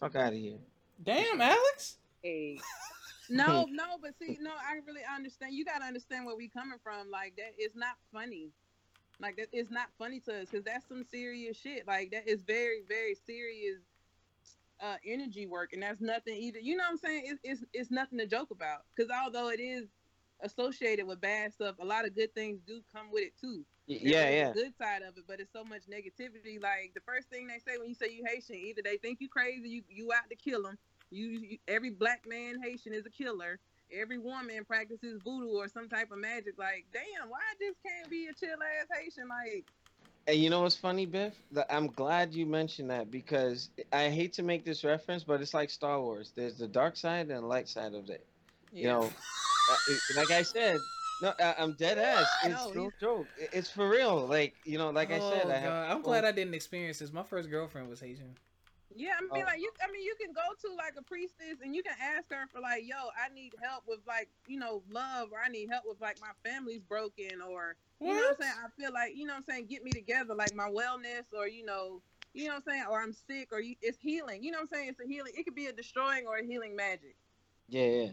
fuck out of here.
Damn, Alex.
Hey, *laughs*
No, no, but see, no, I really understand. You gotta understand where we coming from. Like that is not funny. Like that is not funny to us because that's some serious shit. Like that is very, very serious uh energy work, and that's nothing either. You know what I'm saying? It's it's, it's nothing to joke about. Because although it is associated with bad stuff, a lot of good things do come with it too.
Yeah, yeah.
good side of it, but it's so much negativity. Like the first thing they say when you say you Haitian, either they think you crazy, you you out to kill them. You, you every black man Haitian is a killer. Every woman practices voodoo or some type of magic. Like, damn, why I just can't be a chill ass Haitian? Like,
And you know what's funny, Biff? That I'm glad you mentioned that because I hate to make this reference, but it's like Star Wars. There's the dark side and the light side of it. You know, uh, like I said, no, I- I'm dead ass. It's
No,
joke. It's for real. Like you know, like I said,
Oh,
I have.
God. I'm glad I didn't experience this. My first girlfriend was Haitian.
Yeah, I mean,
Oh.
like you. I mean, you can go to like a priestess and you can ask her for like, "Yo, I need help with like, you know, love, or I need help with like my family's broken, or you know what I'm saying. I feel like, you know what I'm saying, get me together, like my wellness, or you know, you know what I'm saying, or I'm sick, or you, it's healing. You know what I'm saying? It's a healing. It could be a destroying or a healing magic.
Yeah, yeah.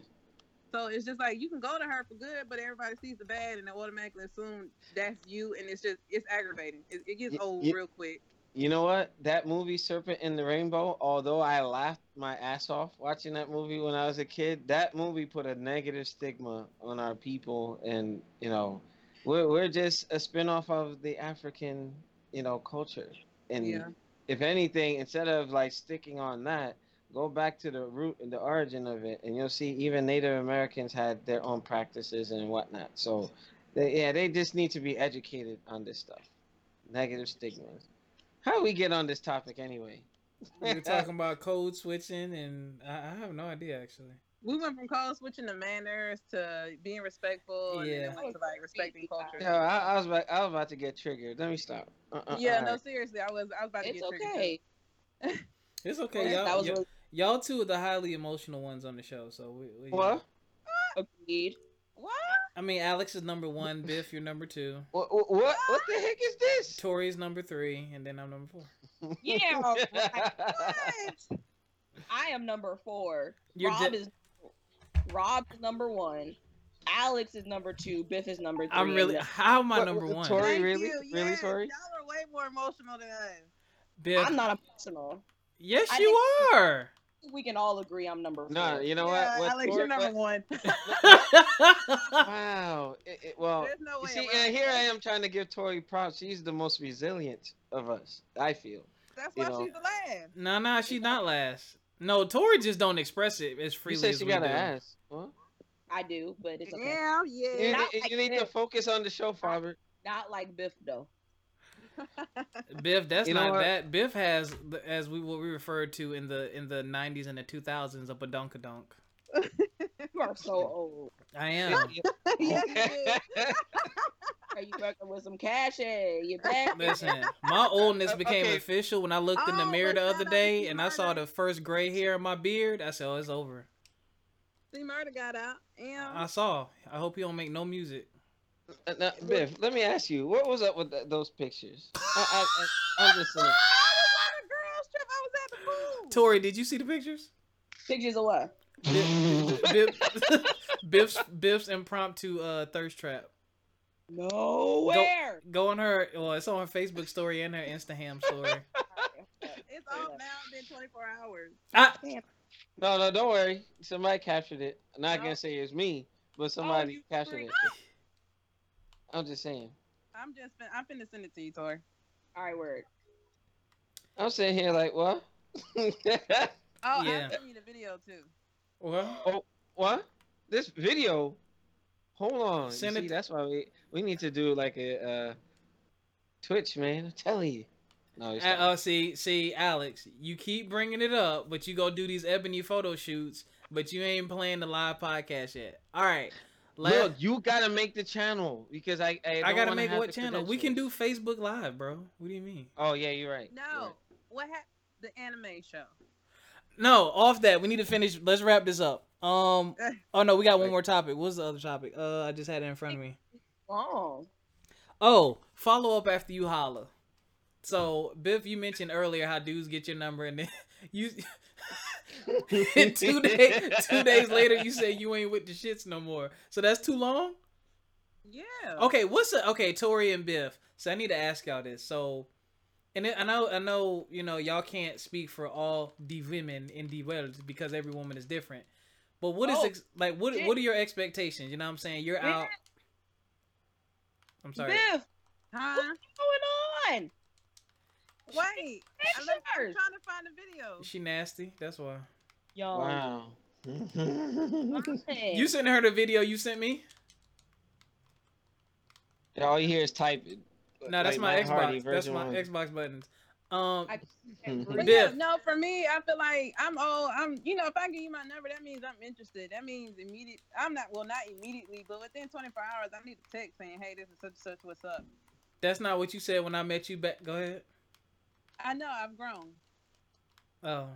So it's just like you can go to her for good, but everybody sees the bad and they automatically assume that's you, and it's just it's aggravating. It, it gets
Y-
old
y-
real quick.
You know what? That movie Serpent and the Rainbow, although I laughed my ass off watching that movie when I was a kid, that movie put a negative stigma on our people and, you know, we're we're just a spin-off of the African, you know, culture. And
Yeah.
if anything, instead of like sticking on that, go back to the root and the origin of it and you'll see even Native Americans had their own practices and whatnot. So they, yeah, they just need to be educated on this stuff. Negative stigmas. How do we get on this topic anyway?
We were *laughs* talking about code switching, and I, I have no idea actually.
We went from code switching to manners to being respectful, and then
Yeah.
went to like respecting culture.
Yo, I, I was about, I was about to get triggered. Let me stop. Uh-uh,
yeah, no,
alright.
seriously, I was I was about to
it's
get triggered.
It's okay.
It's okay, y'all.
was
y-
really
y'all two are the highly emotional ones on the show, so we. we
What?
agreed.
What?
I mean, Alex is number one. Biff, you're number two.
What, what? What? What the heck is this?
Tori's number three, and then I'm number four.
Yeah, *laughs* right.
What?
I am number four.
You're
Rob
di-
is Rob is number one. Alex is number two. Biff is number 3
I'm really.
then-
How am I
What-
number
what-
one?
Tori-
Thank
really?
you.
Really,
Yes,
Tori?
Y'all are way more emotional than us.
Biff.
I'm not emotional.
Yes,
I
you are.
We can all agree I'm number four.
no, you know
yeah,
what? what?
Alex,
Tori-
you're number
what-
one. *laughs*
Wow. It, it, well,
no
you see,
around
and here. I am trying to give Tori props. She's the most resilient of us. I feel.
That's
you
why
know.
she's the last.
no, no, she's not last. No, Tori just don't express it as
You
freely
said
as
she
we
got
do.
an ass. Huh?
I do, but it's okay.
Yeah,
You,
yeah.
Not
need-
like
you need to focus on the show, Faber.
Not like Biff though. *laughs*
Biff, that's
You
not that. Biff has, as we what we referred to in the in the '90s and the 2000s, a badunkadunk. *laughs*
You are so old.
I am. *laughs*
yes.
Are you working with some cash? eh? You back?
Listen, my oldness became
Okay.
official when I looked in the
Oh,
mirror the other day
to
and I saw the first gray hair in my beard. I said, "Oh, it's over."
See, murder got out. And
I saw. I hope you don't make no music.
Uh, now, Biff, let me ask you, what was up with th- those pictures? I, I, I, I'm *laughs* just saying.
I was on a girls trip. I was at the pool.
Tori, did you see the pictures?
Pictures of what?
Biff, Biff, *laughs* Biff's, Biff's impromptu uh, thirst trap.
No, where?
Go on her. Well, it's on her Facebook story and her Instagram story. *laughs*
It's all now. Been 24 hours.
Ah,
No, no, don't worry. Somebody captured it. I'm not
No.
gonna say it's me, but somebody
you
captured
freak.
it. I'm just saying.
I'm just. fin- I'm finna send it to you, Tori.
All right, word.
I'm sitting here like, what? *laughs*
Oh,
Yeah.
I'll send you the video too.
What?
oh what? This video? Hold on.
Send
you see,
it-
that's why we we need to do like a uh, Twitch, man. I'm telling you. No, he's
Uh, uh, see, see, Alex, you keep bringing it up, but you go do these ebony photo shoots, but you ain't playing the live podcast yet. All right, la-
Look, you gotta make the channel because I I,
I
don't
gotta make
have
what channel? We can do. Facebook Live, bro. What do you mean?
Oh yeah, you're right.
No,
You're right.
what happened? The anime show.
No, off that. We need to finish. Let's wrap this up. Um. *laughs* Oh no, we got one more topic. What's the other topic? Uh, I just had it in front of me.
Oh.
Oh, follow up after you holla. So, Biff, you mentioned earlier how dudes get your number, and then *laughs* you and *laughs* two days two days later you say you ain't with the shits no more. So that's too long.
Yeah.
Okay, what's the okay, Tori and Biff? So I need to ask y'all this. So, and I know I know you know y'all can't speak for all the women in the world because every woman is different. But what is
Oh,
ex- like what
shit.
what are your expectations? You know what I'm saying? You're out. I'm sorry.
Biff,
Huh?
what's going on?
Wait. I look, I'm trying to find the video.
She nasty. That's why.
Yo.
Wow.
You sent her the video you sent me?
All you hear is type.
No, that's
like
my
Matt Hardy,
Xbox. That's my
one.
Xbox buttons. Um,
I
But yeah, no, for me, I feel like I'm old. I'm, you know, if I give you my number, that means I'm interested. That means immediate. I'm not, well, not immediately, but within 24 hours, I need a text saying, "Hey, this is such and such. What's up?"
that's not what you said when I met you back. Go ahead.
I know I've grown.
Oh,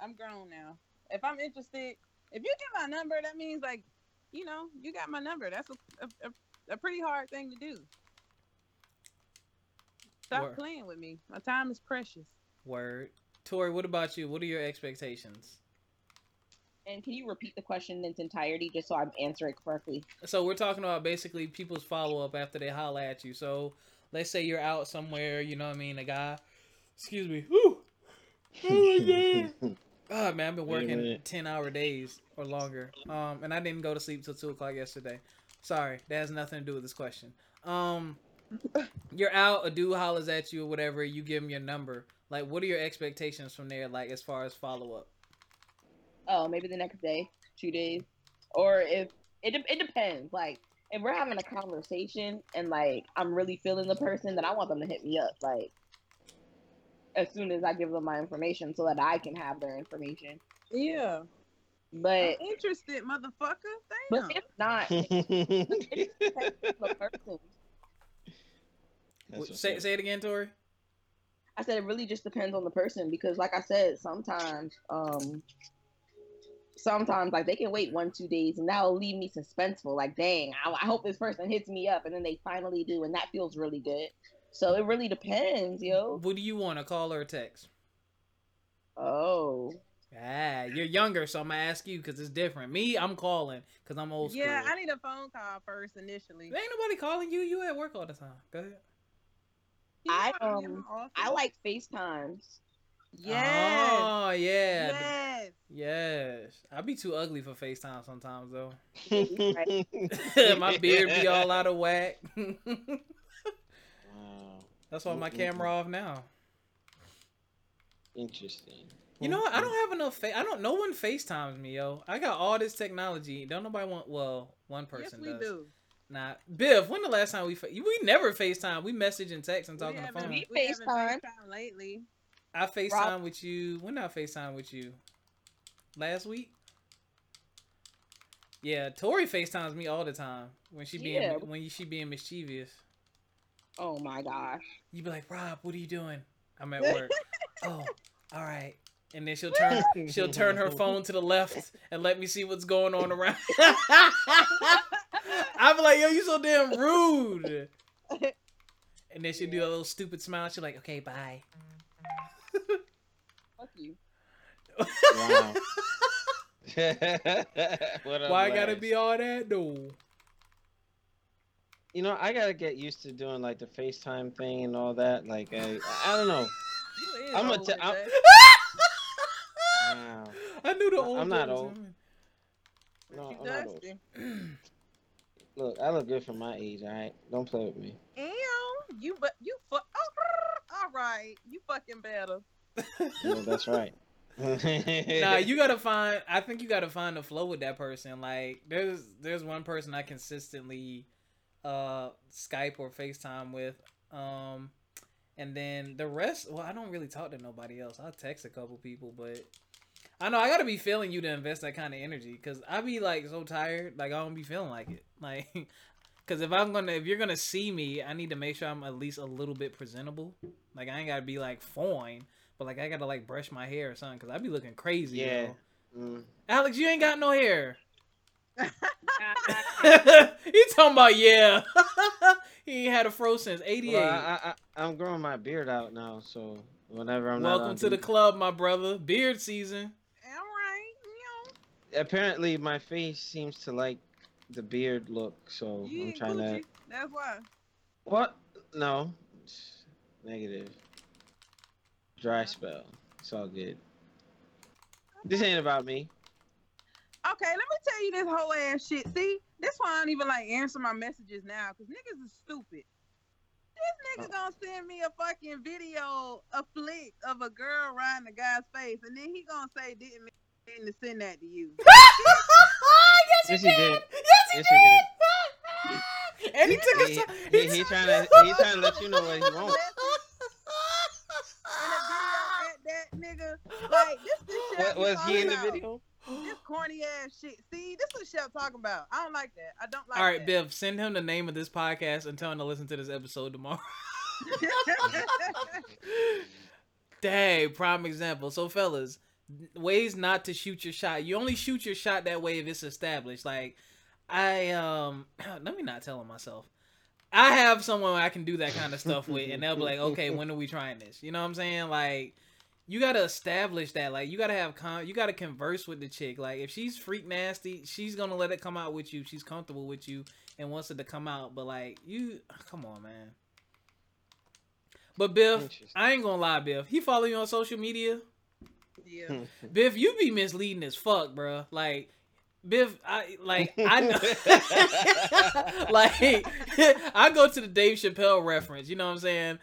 I'm grown now. If I'm interested, if you get my number, that means like, you know, you got my number. That's a a, a, a pretty hard thing to do. Stop
Word.
playing with me. My time is precious.
word. Tori, what about you? What are your expectations?
And can you repeat the question in its entirety just so I answer it correctly?
So we're talking about basically people's follow up after they holla at you. So let's say you're out somewhere, you know what I mean? A guy, excuse me. Whew. Oh my god. God, man, I've been working
minute.
ten hour days or longer. Um, and I didn't go to sleep till two o'clock yesterday. Sorry, that has nothing to do with this question. Um, you're out, a dude hollers at you or whatever, you give him your number. Like, what are your expectations from there? Like, as far as follow up?
Oh, maybe the next day, two days, or if it de- it depends. Like if we're having a conversation and like I'm really feeling the person, then I want them to hit me up like as soon as I give them my information so that I can have their information.
Yeah.
But
I'm interested, motherfucker.
but if not, it depends on the person.
That's
say, say it again, Tori.
I said it really just depends on the person because, like I said, sometimes, um, sometimes like they can wait one two days and that'll leave me suspenseful. Like, dang, I, I hope this person hits me up, and then they finally do, and that feels really good. So it really depends, yo.
What do you want, a call or a text?
Oh,
Ah, you're younger, so I'm gonna ask you because it's different. Me, I'm calling because I'm old school.
Yeah, I need a phone call first initially.
Ain't nobody calling you. You at work all the time. Go ahead.
I,
call me
um. I like FaceTimes.
Yes.
Oh yeah.
Yes.
Yes. I be too ugly for FaceTime sometimes though. *laughs* My beard be all out of whack.
wow.
That's why my camera off now.
Interesting.
You know what? I don't have enough. Fa- I don't. No one FaceTimes me, yo. I got all this technology. Don't nobody want. Well, one
Yes,
person
we
does.
do.
Nah, Biff. When the last time we fa- we never FaceTime? We message and text and talk
we
on the phone.
We
we
FaceTime.
FaceTime lately.
I FaceTime
Rob-
with you. When did I FaceTime with you? Last week? Yeah, Tori FaceTimes me all the time when she being
Yeah.
when she being mischievous.
Oh my gosh.
You be like, Rob, what are you doing? I'm at work. *laughs* oh, all right. And then she'll turn she'll turn her phone to the left and let me see what's going on around. *laughs* I be like, yo, you so damn rude. *laughs* And then she'll do a little stupid smile. She's like, okay, bye.
Fuck you.
Wow. *laughs* what
Why I gotta be all that though?
You know, I gotta get used to doing like the FaceTime thing and all that. Like, I, I don't know. I'm a
old
t-
with
I'm-
that.
Wow. *laughs*
I knew the old.
I'm not old. No, I'm not old. Look, I look good for my age. All right, don't play with me.
Ew, you but you fuck. All right, you fucking better.
Yeah, that's right. *laughs*
nah, you gotta find. I think you gotta find the flow with that person. Like, there's there's one person I consistently uh Skype or FaceTime with. Um, And then the rest, well, I don't really talk to nobody else. I'll text a couple people, but I know I gotta be feeling you to invest that kind of energy because I be like so tired, like I don't be feeling like it, *laughs* like. Cause if I'm gonna, if you're gonna see me, I need to make sure I'm at least a little bit presentable. Like I ain't gotta be like fine, but like I gotta like brush my hair or something. Cause I'd be looking crazy.
Yeah. Mm.
Alex, you ain't got no hair. *laughs* *laughs* he talking about yeah. *laughs* he ain't had a fro since '88.
Well, I, I, I'm growing my beard out now, so whenever I'm
Welcome
on
to the
duty-
club, my brother. Beard season.
All right, you
Apparently, my face seems to like the beard look, so
you
I'm trying
Gucci.
to.
That's why.
What? No, It's negative. Dry spell. It's all good. This ain't about me.
Okay, let me tell you this whole ass shit. See, that's why I don't even like answer my messages now, cause niggas is stupid. This nigga oh. gonna send me a fucking video, a flick of a girl riding a guy's face, and then he gonna say, "Didn't mean to send that to you." *laughs*
Yes, he did.
Yes,
Yes, he did.
and he took
He,
his
he, he trying to he trying to let you know what he wants.
In a video at that nigga, like this, this shit.
What,
be
was he in the
talking about.
video?
This corny ass shit. See, this is shit I'm talking about. I don't like that. I don't like that.
All right,
that.
Biff, send him the name of this podcast and tell him to listen to this episode tomorrow. *laughs* *laughs* Dang, prime example. So, fellas, ways not to shoot your shot. You only shoot your shot that way if it's established. Like, I um, *clears throat* let me not tell myself. I have someone I can do that kind of stuff with, and they'll be like, "Okay, when are we trying this?" You know what I'm saying? Like, you gotta establish that. Like, you gotta have con. You gotta converse with the chick. Like, if she's freak nasty, she's gonna let it come out with you. She's comfortable with you and wants it to come out. But like, you, come on, man. But Biff, I ain't gonna lie, Biff. He follow you on social media.
Yeah. Hmm. *laughs*
Biff, you be misleading as fuck, bro. Like, Biff, I like I know, *laughs* like *laughs* I go to the Dave Chappelle reference. You know what I'm saying?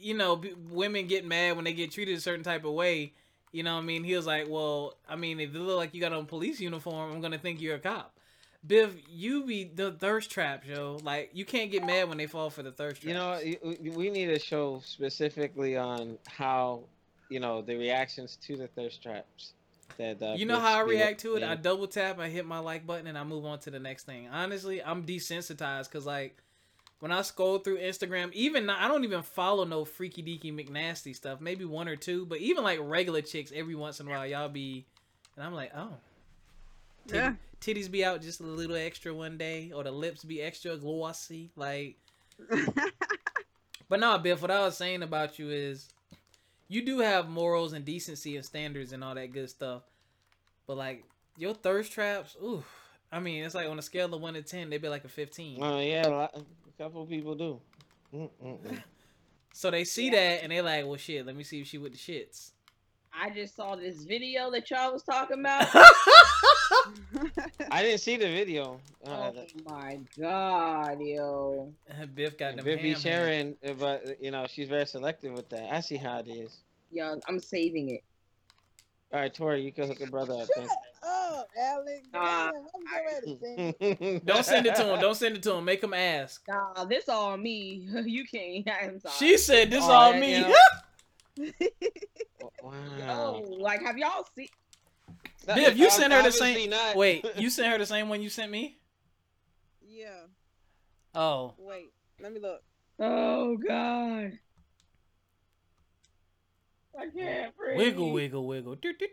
You know, b- women get mad when they get treated a certain type of way. You know what I mean? He was like, well, I mean, if you look like you got on police uniform, I'm gonna think you're a cop. Biff, you be the thirst trap, yo. Like, you can't get mad when they fall for the thirst trap.
You know, we need a show specifically on how, you know, the reactions to the thirst traps. That uh,
You know how I react to it? I double tap, I hit my like button, and I move on to the next thing. Honestly, I'm desensitized because like when I scroll through Instagram, even I don't even follow no freaky deaky McNasty stuff. Maybe one or two, but even like regular chicks, every once in a while, y'all be, and I'm like, oh, titty-
Yeah.
titties be out just a little extra one day, or the lips be extra glossy, like. *laughs* But nah, Biff, what I was saying about you is you do have morals and decency and standards and all that good stuff. But like your thirst traps, ooh. I mean, it's like on a scale of one to ten, they'd be like a fifteen.
Oh yeah, a, lot, a couple people do. *laughs*
So they see that and they like, well shit, let me see if she with the shits.
I just saw this video that y'all was talking *laughs* about.
I didn't see the video. Uh,
oh my god, yo. *laughs*
Biff got them
Viv be sharing, uh, but you know she's very selective with that. I see how it is.
Yo, I'm saving it.
All right, Tori, you can hook a brother up.
Shut up, Alex.
Nah,
Damn, I'm getting ready to *laughs* send
thanks.
Don't send it to him. Don't send it to him. Make him ask.
Nah, this all me. you can't. I'm sorry.
She said this
Oh,
all
yeah,
me.
you know wow.
Yo, like, have y'all seen?
That, Biff, you sent her the same.
Not.
Wait, you sent her the same one you sent me?
Yeah.
Oh.
Wait, let me look.
Oh god. I can't breathe.
Wiggle, wiggle, wiggle. Do, do, do,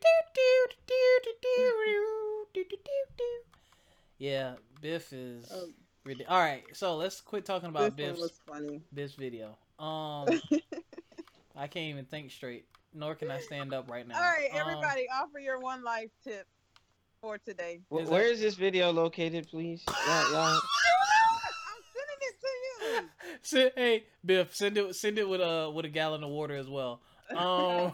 yeah, Biff is.
Oh.
All right, so let's quit talking about
this
Biff's,
funny.
Biff's video. Um. I can't even think straight, nor can I stand up right now.
All right,
Um,
everybody, offer your one life tip for today.
Wh-
Is
Where
that-
is this video located, please? *laughs* Y'all- y'all-
I'm sending it to you. *laughs*
Send, hey, Biff, send it, send it with a with a gallon of water as well. *laughs* Um,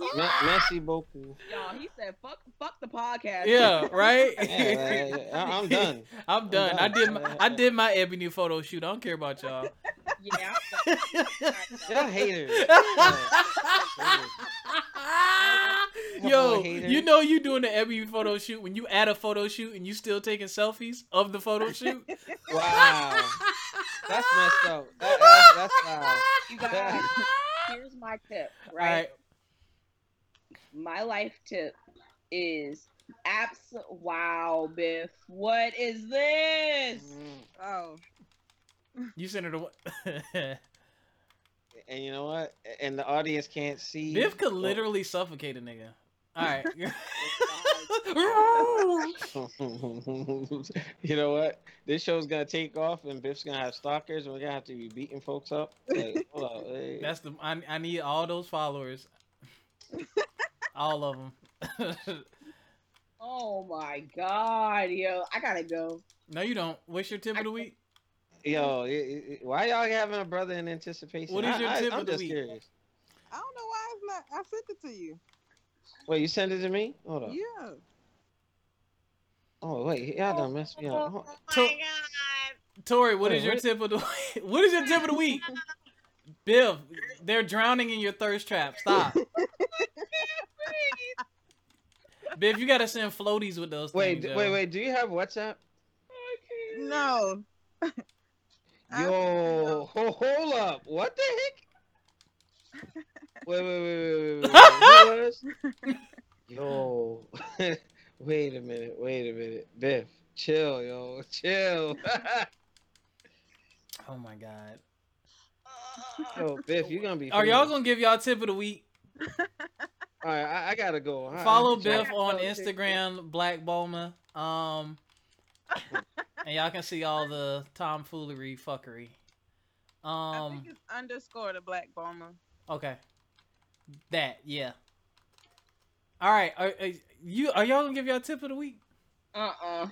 Me- *laughs* Merci beaucoup.
Y'all, he said, "Fuck, fuck the podcast."
yeah, *laughs* right. *laughs*
Yeah, I- I'm done.
I'm done. I did my I did my ebony photo shoot. I don't care about y'all.
yeah.
Y'all haters.
Yo,
Couple
you know you doing the ebony photo shoot when you add a photo shoot and you still taking selfies of the photo shoot.
Wow. That's messed up. That- that's That's wild.
You guys, here's my tip,
All
right?
Right.
My life tip is abs. Wow, Biff, what is this?
Mm.
Oh,
You sent her to. What?
and you know what? And the audience can't see.
Biff could literally suffocate a nigga. All right. *laughs* *laughs*
you know what? This show's gonna take off, and Biff's gonna have stalkers, and we're gonna have to be beating folks up. Like, hold up, *laughs* hey.
That's the. I, I need all those followers. All of them. *laughs*
Oh my god, yo, I gotta go.
no, you don't. What's your tip of the week?
Yo, it- it- why y'all having a brother in anticipation?
What is
I-
your
I,
tip
I'm
of the
just
week?
curious.
I don't know why it's not. I sent it to you.
Wait, you sent it to me? Hold on.
Yeah.
Oh wait, y'all done messed me up. Hold- oh
To- Tori, what
Wait,
is your
what?
tip of the week? *laughs* What is your tip of the week? *laughs* Bill, they're drowning in your thirst trap. Stop. *laughs* Biff, you gotta send floaties with those
Wait,
things.
d-
yo.
wait, wait. Do you have WhatsApp?
No. *laughs*
Yo, ho- hold up. What the heck? *laughs* Wait, wait, wait, wait, wait, wait. wait. Who was? Yo, wait a minute, wait a minute. Biff, chill, yo, chill.
Oh my god.
yo, Biff, you're gonna be.
Are y'all gonna give y'all tip of the week?
All right, I, I gotta go. All right,
Follow
I'm
Biff on
go, Tick,
Instagram, Black Bulma. Um, *laughs* and y'all can see all the tomfoolery fuckery.
I
Um,
think it's underscore the black bomber.
okay, that yeah. All right, are, are you are y'all gonna give y'all tip of the week?
Uh uh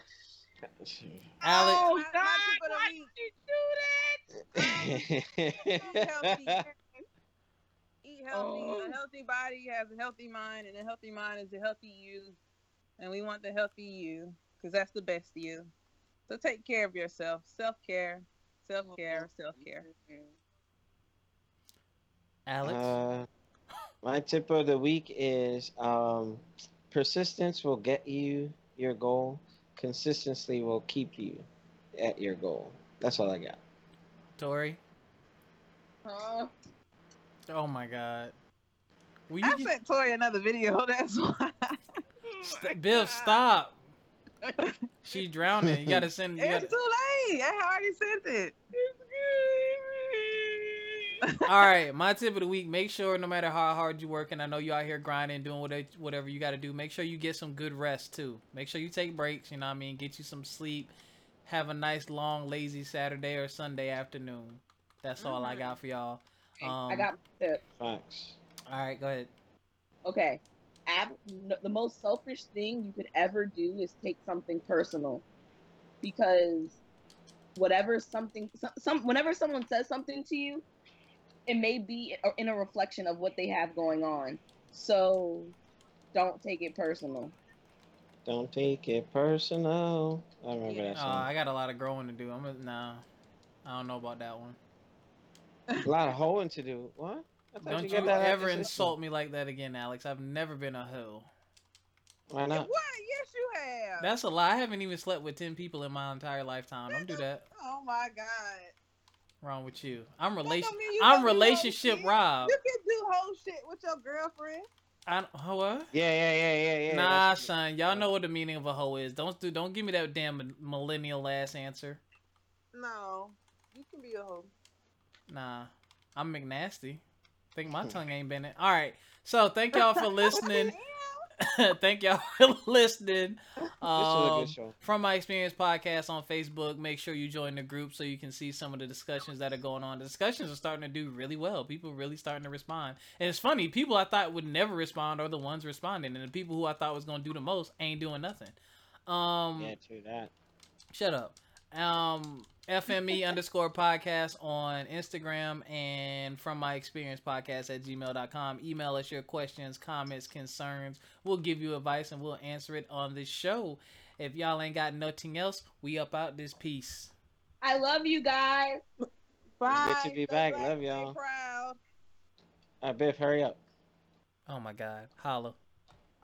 Alex,
Oh
My-
God!
my tip of the
Why
week.
did you do that? *laughs*
Eat healthy. Healthy.
Oh.
A healthy body has a healthy mind, and a healthy mind is a healthy you. And we want the healthy you because that's the best you. So take care of yourself. Self care. Self care. Self care.
Alex.
Uh, my tip of the week is um, persistence will get you your goal. Consistency will keep you at your goal. That's all I got.
Tori.
Huh?
Oh my god. Will
I
you
sent Tori another video. *laughs* That's why.
St- Bill, stop. *laughs* She drowning. You gotta send. You
It's
gotta...
too late. I already sent it. *laughs*
All right, my tip of the week: make sure no matter how hard you're working, I know you out here grinding, doing whatever whatever you got to do. Make sure you get some good rest too. Make sure you take breaks. You know what I mean? Get you some sleep. Have a nice long lazy Saturday or Sunday afternoon. That's all I
Mhm.
got for y'all. Um,
I got my tip.
Facts.
All right, go ahead.
Okay. Ab- the most selfish thing you could ever do is take something personal, because whatever something some, some whenever someone says something to you, it may be in a reflection of what they have going on. So don't take it personal.
Don't take it personal. I remember
Yeah.
that
Uh. I got a lot of growing to do. I'm gonna, nah. I don't know about that one.
A lot of hoeing to do. What? I
Don't you
got that out
ever insult me like that again, Alex. I've never been a hoe.
Why not?
What?
not?
Yes, you have.
That's a lie. I haven't even slept with ten people in my entire lifetime. Don't do that.
Oh my god.
Wrong with you. I'm
That
relation.
you
I'm
don't do whole
relationship
shit.
Rob.
You can do whole shit with your girlfriend.
I huh, what?
Yeah, yeah, yeah, yeah, yeah.
nah,
that's-
son. Y'all know what the meaning of a hoe is. Don't do. Don't give me that damn millennial ass answer.
No, you can be a hoe.
Nah, I'm McNasty. Think my tongue ain't been it. All right. So thank y'all for *laughs* listening. *laughs* thank y'all for *laughs* listening.
This was a
Um,
good show.
from my experience podcast on facebook make sure you join the group so you can see some of the discussions that are going on the discussions are starting to do really well people really starting to respond and it's funny people i thought would never respond are the ones responding and the people who i thought was going to do the most ain't doing nothing um
Yeah, true that.
shut up um fme underscore podcast on instagram and from my experience podcast at gmail.com email us your questions comments concerns we'll give you advice and we'll answer it on this show if y'all ain't got nothing else we up out this piece
I love you guys.
Bye.
to be
Stay
back. Love y'all.
Proud.
All right, Biff, hurry up.
oh my god holla